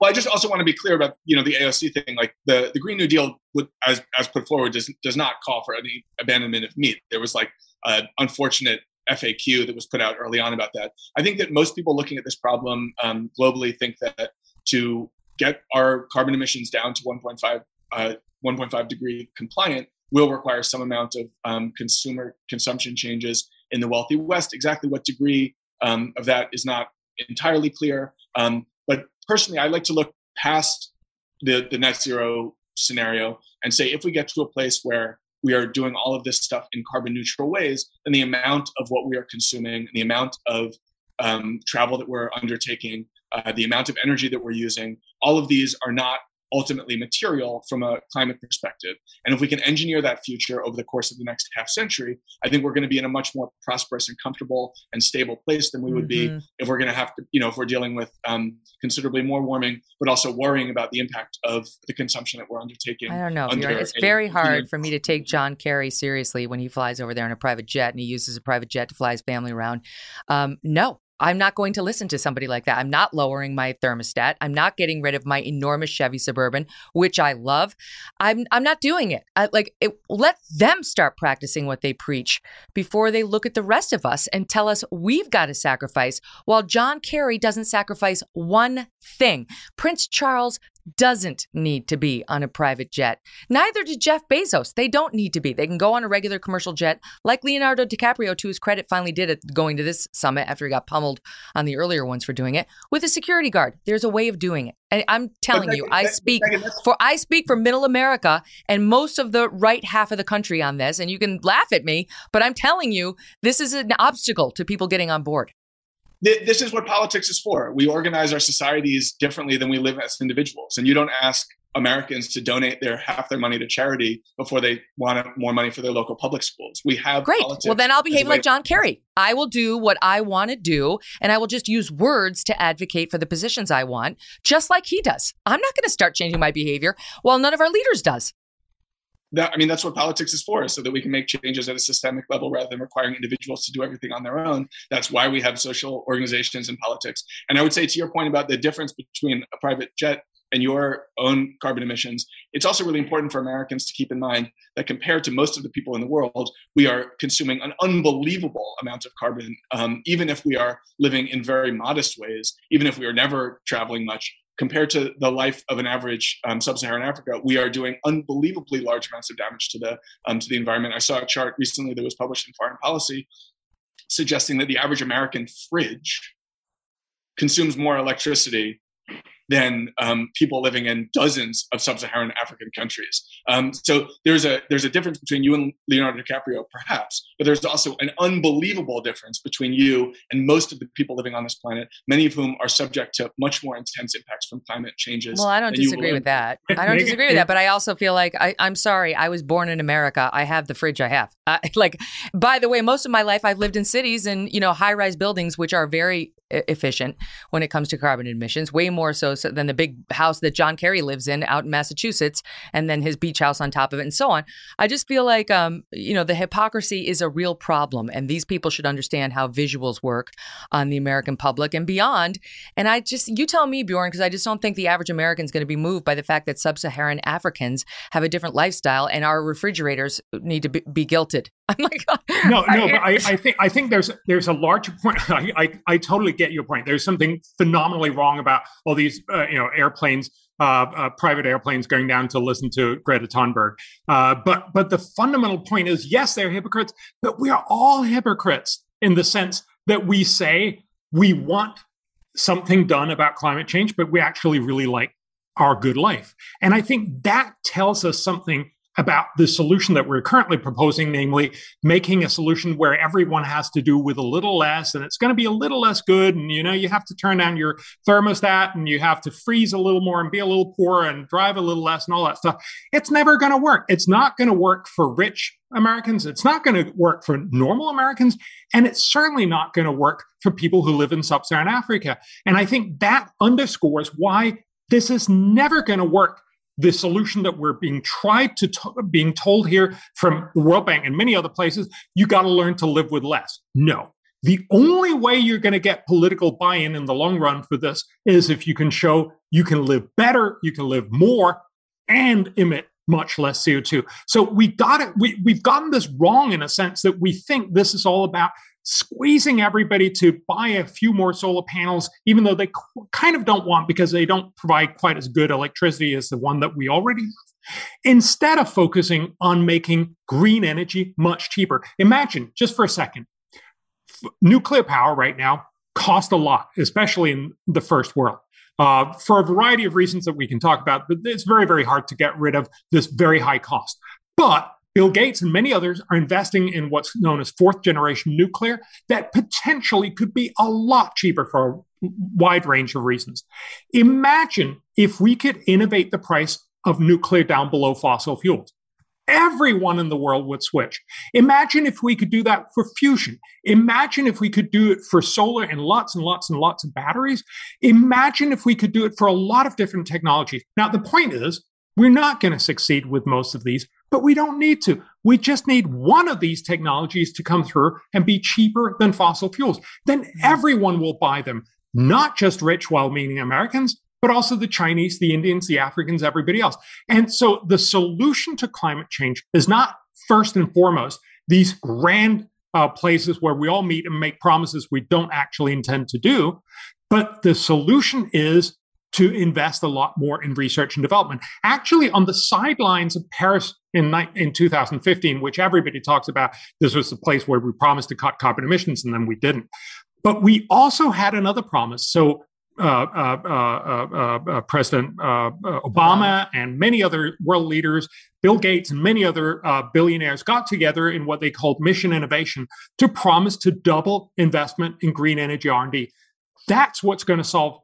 Well, I just also want to be clear about you know the AOC thing. Like the, the Green New Deal, would, as as put forward, does does not call for any abandonment of meat. There was like an unfortunate FAQ that was put out early on about that. I think that most people looking at this problem um, globally think that to get our carbon emissions down to 1.5 uh, 1.5 degree compliant, will require some amount of um, consumer consumption changes in the wealthy West. Exactly what degree um, of that is not entirely clear. Um, but personally, I like to look past the, the net zero scenario and say if we get to a place where we are doing all of this stuff in carbon neutral ways, then the amount of what we are consuming, the amount of um, travel that we're undertaking, uh, the amount of energy that we're using, all of these are not ultimately material from a climate perspective. And if we can engineer that future over the course of the next half century, I think we're going to be in a much more prosperous and comfortable and stable place than we would mm-hmm. be if we're going to have to, you know, if we're dealing with um, considerably more warming, but also worrying about the impact of the consumption that we're undertaking. I don't know. It's a, very hard you know, for me to take John Kerry seriously when he flies over there in a private jet and he uses a private jet to fly his family around. Um, no, I'm not going to listen to somebody like that. I'm not lowering my thermostat. I'm not getting rid of my enormous Chevy Suburban, which I love. I'm I'm not doing it. I, like it, let them start practicing what they preach before they look at the rest of us and tell us we've got to sacrifice while John Kerry doesn't sacrifice one thing. Prince Charles doesn't need to be on a private jet. Neither did Jeff Bezos. They don't need to be. They can go on a regular commercial jet, like Leonardo DiCaprio, to his credit, finally did it going to this summit after he got pummeled on the earlier ones for doing it with a security guard. There's a way of doing it. And I'm telling you, I speak for I speak for middle America and most of the right half of the country on this. And you can laugh at me, but I'm telling you, this is an obstacle to people getting on board this is what politics is for. We organize our societies differently than we live as individuals. And you don't ask Americans to donate their half their money to charity before they want more money for their local public schools. We have great. Well, then I'll behave like John Kerry. I will do what I want to do, and I will just use words to advocate for the positions I want, just like he does. I'm not going to start changing my behavior while none of our leaders does that I mean that's what politics is for, so that we can make changes at a systemic level rather than requiring individuals to do everything on their own. That's why we have social organizations in politics. And I would say to your point about the difference between a private jet and your own carbon emissions, it's also really important for Americans to keep in mind that compared to most of the people in the world, we are consuming an unbelievable amount of carbon, um, even if we are living in very modest ways, even if we are never traveling much compared to the life of an average um, sub-Saharan Africa, we are doing unbelievably large amounts of damage to the um, to the environment. I saw a chart recently that was published in Foreign Policy suggesting that the average American fridge consumes more electricity than um, people living in dozens of sub-Saharan African countries. Um, so there's a there's a difference between you and Leonardo DiCaprio, perhaps, but there's also an unbelievable difference between you and most of the people living on this planet, many of whom are subject to much more intense impacts from climate changes. Well, I don't [LAUGHS] disagree with that. I don't disagree with that, but I also feel like I, am sorry. I was born in America. I have the fridge I have. Uh, [LAUGHS] like, by the way, most of my life I've lived in cities and you know high-rise buildings, which are very efficient when it comes to carbon emissions, way more so, than the big house that John Kerry lives in out in Massachusetts, and then his beach house on top of it, and so on. I just feel like, um, you know, the hypocrisy is a real problem, and these people should understand how visuals work on the American public and beyond. And I just, you tell me, Bjorn, because I just don't think the average American is going to be moved by the fact that sub-Saharan Africans have a different lifestyle, and our refrigerators need to be, be guilted. [LAUGHS] I'm like, [LAUGHS] no, no, but I, I, think I think there's there's a large point. [LAUGHS] I, I, I totally get your point. There's something phenomenally wrong about all these uh, you know airplanes, uh, uh, private airplanes going down to listen to Greta Thunberg. Uh, but but the fundamental point is, yes, they're hypocrites, but we are all hypocrites in the sense that we say we want something done about climate change, but we actually really like our good life. And I think that tells us something about the solution that we're currently proposing, namely making a solution where everyone has to do with a little less and it's going to be a little less good. And, you know, you have to turn down your thermostat and you have to freeze a little more and be a little poorer and drive a little less and all that stuff. It's never going to work. It's not going to work for rich Americans. It's not going to work for normal Americans. And it's certainly not going to work for people who live in sub Saharan Africa. And I think that underscores why this is never going to work the solution that we're being tried to t- being told here from the World Bank and many other places, you got to learn to live with less. No. The only way you're going to get political buy-in in the long run for this is if you can show you can live better, you can live more, and emit much less CO2. So we got it. We, we've gotten this wrong in a sense that we think this is all about squeezing everybody to buy a few more solar panels, even though they kind of don't want because they don't provide quite as good electricity as the one that we already have. instead of focusing on making green energy much cheaper. Imagine just for a second, nuclear power right now costs a lot, especially in the first world. Uh, for a variety of reasons that we can talk about, but it's very, very hard to get rid of this very high cost. But Bill Gates and many others are investing in what's known as fourth generation nuclear that potentially could be a lot cheaper for a wide range of reasons. Imagine if we could innovate the price of nuclear down below fossil fuels. Everyone in the world would switch. Imagine if we could do that for fusion. Imagine if we could do it for solar and lots and lots and lots of batteries. Imagine if we could do it for a lot of different technologies. Now, the point is, we're not going to succeed with most of these, but we don't need to. We just need one of these technologies to come through and be cheaper than fossil fuels. Then everyone will buy them, not just rich, well meaning Americans, but also the Chinese, the Indians, the Africans, everybody else. And so the solution to climate change is not first and foremost these grand uh, places where we all meet and make promises we don't actually intend to do, but the solution is to invest a lot more in research and development. Actually, on the sidelines of Paris in, in 2015, which everybody talks about, this was the place where we promised to cut carbon emissions and then we didn't. But we also had another promise. So uh, uh, uh, uh President Obama and many other world leaders, Bill Gates and many other billionaires got together in what they called Mission Innovation to promise to double investment in green energy R&D. That's what's going to solve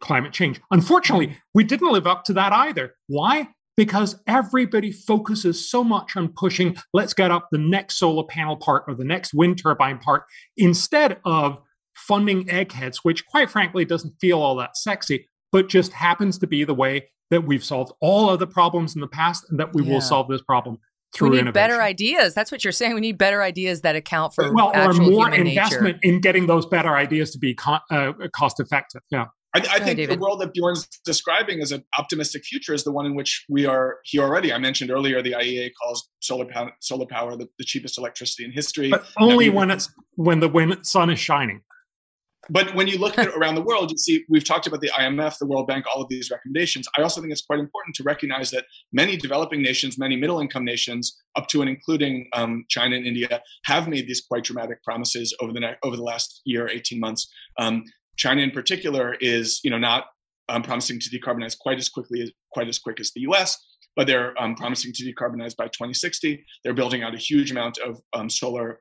climate change. Unfortunately, we didn't live up to that either. Why? Because everybody focuses so much on pushing, let's get up the next solar panel part or the next wind turbine part, instead of funding eggheads, which quite frankly doesn't feel all that sexy, but just happens to be the way that we've solved all other problems in the past and that we yeah. will solve this problem through we need innovation. better ideas. That's what you're saying. We need better ideas that account for well, or more investment nature. in getting those better ideas to be co- uh, cost effective. Yeah. I, I think ahead, the world that Bjorn's describing as an optimistic future is the one in which we are here already. I mentioned earlier the IEA calls solar power, solar power the, the cheapest electricity in history. But only when it's when the when sun is shining. But when you look [LAUGHS] at around the world, you see we've talked about the IMF, the World Bank, all of these recommendations. I also think it's quite important to recognize that many developing nations, many middle-income nations, up to and including um, China and India, have made these quite dramatic promises over the ne- over the last year, 18 months. Um, China in particular is, you know, not um, promising to decarbonize quite as quickly as quite as quick as the U.S., but they're um, promising to decarbonize by 2060. They're building out a huge amount of um, solar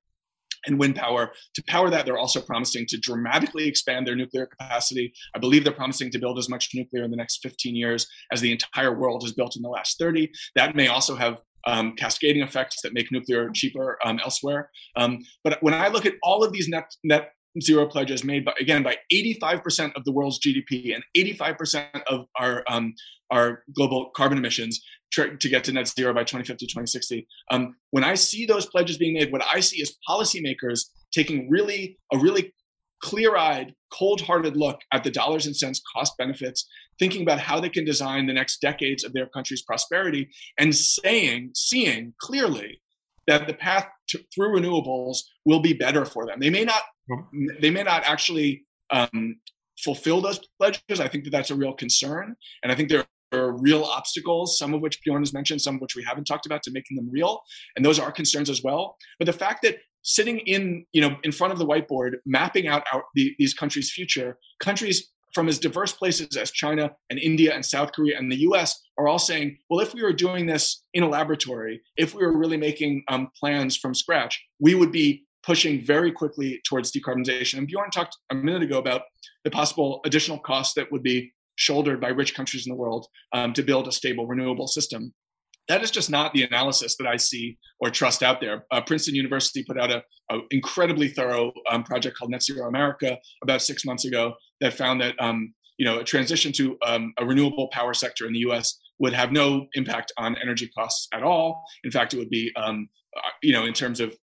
and wind power. To power that, they're also promising to dramatically expand their nuclear capacity. I believe they're promising to build as much nuclear in the next 15 years as the entire world has built in the last 30. That may also have um, cascading effects that make nuclear cheaper um, elsewhere. Um, but when I look at all of these net, net zero pledges made by again by 85% of the world's GDP and 85% of our um, our global carbon emissions to get to net zero by 2050 2060 um, when i see those pledges being made what i see is policymakers taking really a really clear-eyed cold-hearted look at the dollars and cents cost benefits thinking about how they can design the next decades of their country's prosperity and saying seeing clearly that the path to, through renewables will be better for them. They may not they may not actually um, fulfill those pledges. I think that that's a real concern, and I think there are real obstacles, some of which Bjorn has mentioned, some of which we haven't talked about, to making them real, and those are concerns as well. But the fact that sitting in you know in front of the whiteboard, mapping out our, the, these countries' future, countries from as diverse places as China and India and South Korea and the US are all saying, well, if we were doing this in a laboratory, if we were really making um, plans from scratch, we would be pushing very quickly towards decarbonization. And Bjorn talked a minute ago about the possible additional costs that would be shouldered by rich countries in the world um, to build a stable renewable system. That is just not the analysis that I see or trust out there. Uh, Princeton University put out an incredibly thorough um, project called Net Zero America about six months ago that found that um, you know a transition to um, a renewable power sector in the U.S. would have no impact on energy costs at all. In fact, it would be um, uh, you know in terms of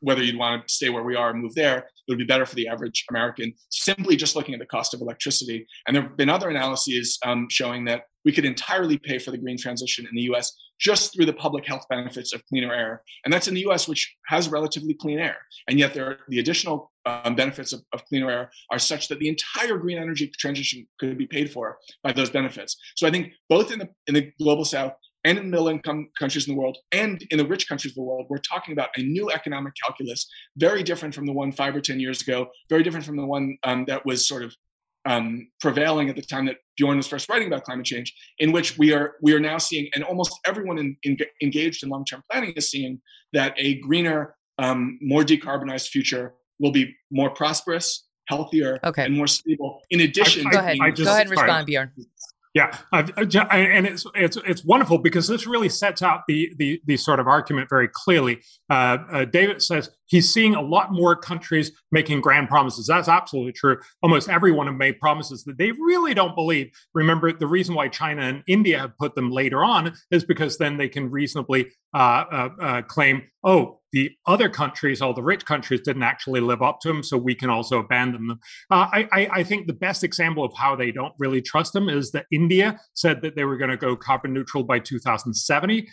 whether you'd want to stay where we are and move there, it would be better for the average American simply just looking at the cost of electricity. And there have been other analyses um, showing that we could entirely pay for the green transition in the US just through the public health benefits of cleaner air. And that's in the US, which has relatively clean air. And yet, there are, the additional um, benefits of, of cleaner air are such that the entire green energy transition could be paid for by those benefits. So I think both in the, in the global south and in middle income countries in the world and in the rich countries of the world, we're talking about a new economic calculus, very different from the one five or 10 years ago, very different from the one um, that was sort of um, prevailing at the time that Bjorn was first writing about climate change, in which we are we are now seeing, and almost everyone in, in, engaged in long term planning is seeing that a greener, um, more decarbonized future will be more prosperous, healthier, okay. and more stable. In addition, I, I, go ahead, just, go ahead and respond, Bjorn. Yeah, uh, and it's it's it's wonderful because this really sets out the the, the sort of argument very clearly. Uh, uh, David says he's seeing a lot more countries making grand promises. That's absolutely true. Almost everyone have made promises that they really don't believe. Remember, the reason why China and India have put them later on is because then they can reasonably uh, uh, uh, claim, oh, the other countries, all the rich countries, didn't actually live up to them, so we can also abandon them. Uh, I, I, I, think the best example of how they don't really trust them is that India said that they were going to go carbon neutral by 2070,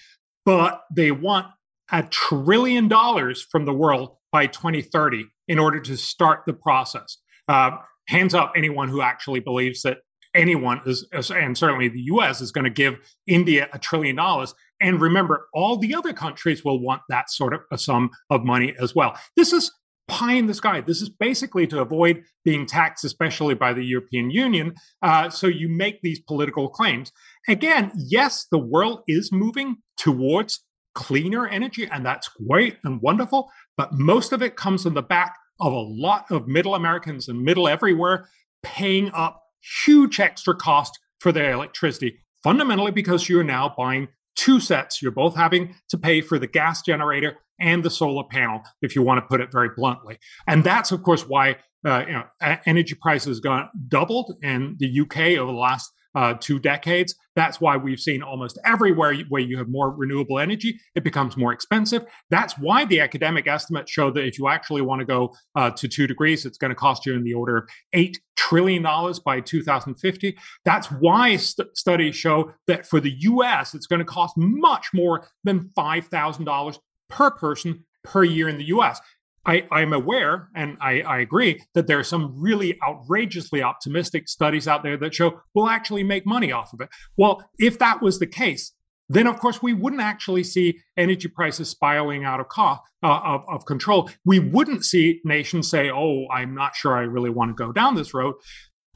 but they want a trillion dollars from the world by 2030 in order to start the process. Uh, hands up anyone who actually believes that anyone is, and certainly the US is going to give India a trillion dollars. And remember, all the other countries will want that sort of a sum of money as well. This is pie in the sky. This is basically to avoid being taxed, especially by the European Union. Uh, so you make these political claims. Again, yes, the world is moving towards cleaner energy, and that's great and wonderful. But most of it comes on the back of a lot of middle Americans and middle everywhere paying up huge extra cost for their electricity, fundamentally because you're now buying two sets. You're both having to pay for the gas generator and the solar panel, if you want to put it very bluntly. And that's, of course, why uh, you know, energy prices got doubled in the UK over the last uh, two decades. That's why we've seen almost everywhere where you have more renewable energy, it becomes more expensive. That's why the academic estimates show that if you actually want to go uh, to two degrees, it's going to cost you in the order of $8 trillion by 2050. That's why st- studies show that for the US, it's going to cost much more than $5,000 per person per year in the US. I, am aware and I, I, agree that there are some really outrageously optimistic studies out there that show we'll actually make money off of it. Well, if that was the case, then of course we wouldn't actually see energy prices spiraling out of, uh, of, of control. We wouldn't see nations say, oh, I'm not sure I really want to go down this road.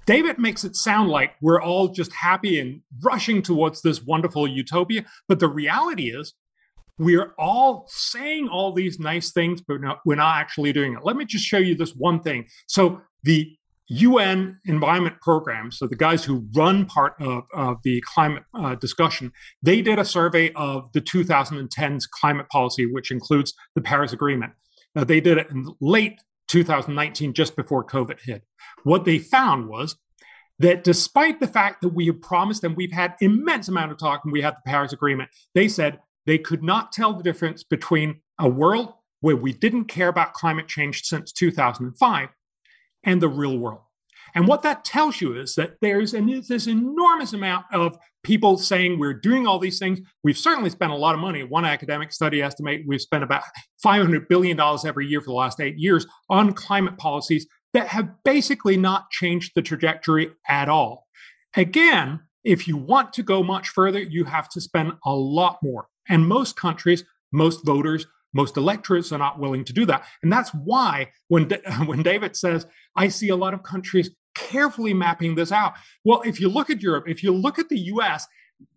David makes it sound like we're all just happy and rushing towards this wonderful utopia. But the reality is, we're all saying all these nice things, but we're not, actually doing it. Let me just show you this one thing. So, the UN Environment Program, so the guys who run part of, of the climate uh, discussion, they did a survey of the 2010's climate policy, which includes the Paris Agreement. Uh, they did it in late 2019, just before COVID hit. What they found was that despite the fact that we have promised and we've had immense amount of talk and we had the Paris Agreement, they said they could not tell the difference between a world where we didn't care about climate change since 2005 and the real world. And what that tells you is that there's an, this enormous amount of people saying we're doing all these things. We've certainly spent a lot of money. One academic study estimates we've spent about $500 billion every year for the last eight years on climate policies that have basically not changed the trajectory at all. Again, if you want to go much further, you have to spend a lot more. And most countries, most voters, most electorates are not willing to do that. And that's why when, [LAUGHS] when David says, I see a lot of countries carefully mapping this out. Well, if you look at Europe, if you look at the US,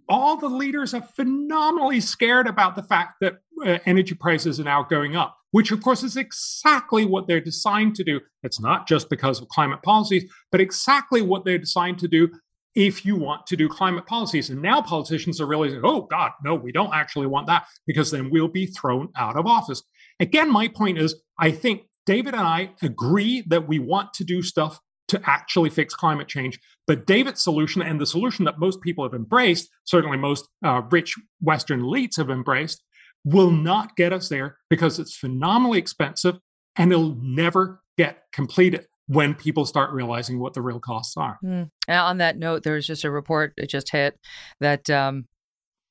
all the leaders are phenomenally scared about the fact that uh, energy prices are now going up, which of course is exactly what they're designed to do. It's not just because of climate policies, but exactly what they're designed to do if you want to do climate policies. And now politicians are realizing, oh, God, no, we don't actually want that because then we'll be thrown out of office. Again, my point is I think David and I agree that we want to do stuff to actually fix climate change. But David's solution and the solution that most people have embraced, certainly most uh, rich Western elites have embraced, will not get us there because it's phenomenally expensive and it'll never get completed when people start realizing what the real costs are. Mm. On that note, there was just a report that just hit that um,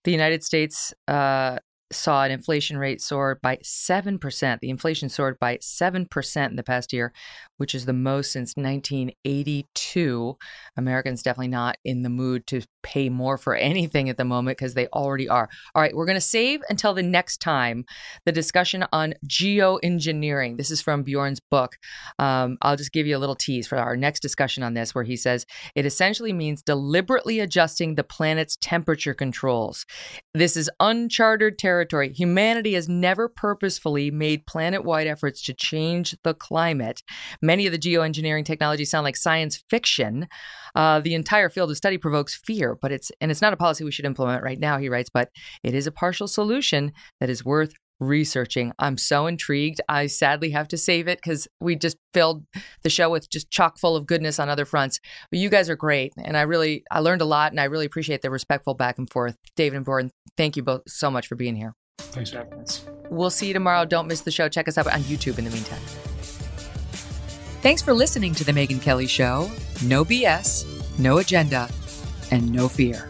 the United States uh, saw an inflation rate soar by 7%. The inflation soared by 7% in the past year, which is the most since 1982. Americans definitely not in the mood to pay more for [LAUGHS] anything at the moment because they already are. All right, we're going to save until the next time the discussion on geoengineering. This is from Bjorn's book. Um, I'll just give you a little tease for our next discussion on this, where he says it essentially means deliberately adjusting the planet's temperature controls. This is uncharted territory. Humanity has never purposefully made planet wide efforts to change the climate. Many of the geoengineering technologies sound like science fiction. Uh, the entire field of study provokes fear, but it's and it's not a policy we should implement right now, he writes, but it is a partial solution that is worth researching. I'm so intrigued. I sadly have to save it because we just filled the show with just chock full of goodness on other fronts. But you guys are great, and I really I learned a lot, and I really appreciate the respectful back and forth. David and Bjorn, thank you both so much for being here. Thanks for having us. We'll see you tomorrow. Don't miss the show. Check us out on YouTube in the meantime. Thanks for listening to The Megyn Kelly Show. No BS, no agenda, and no fear.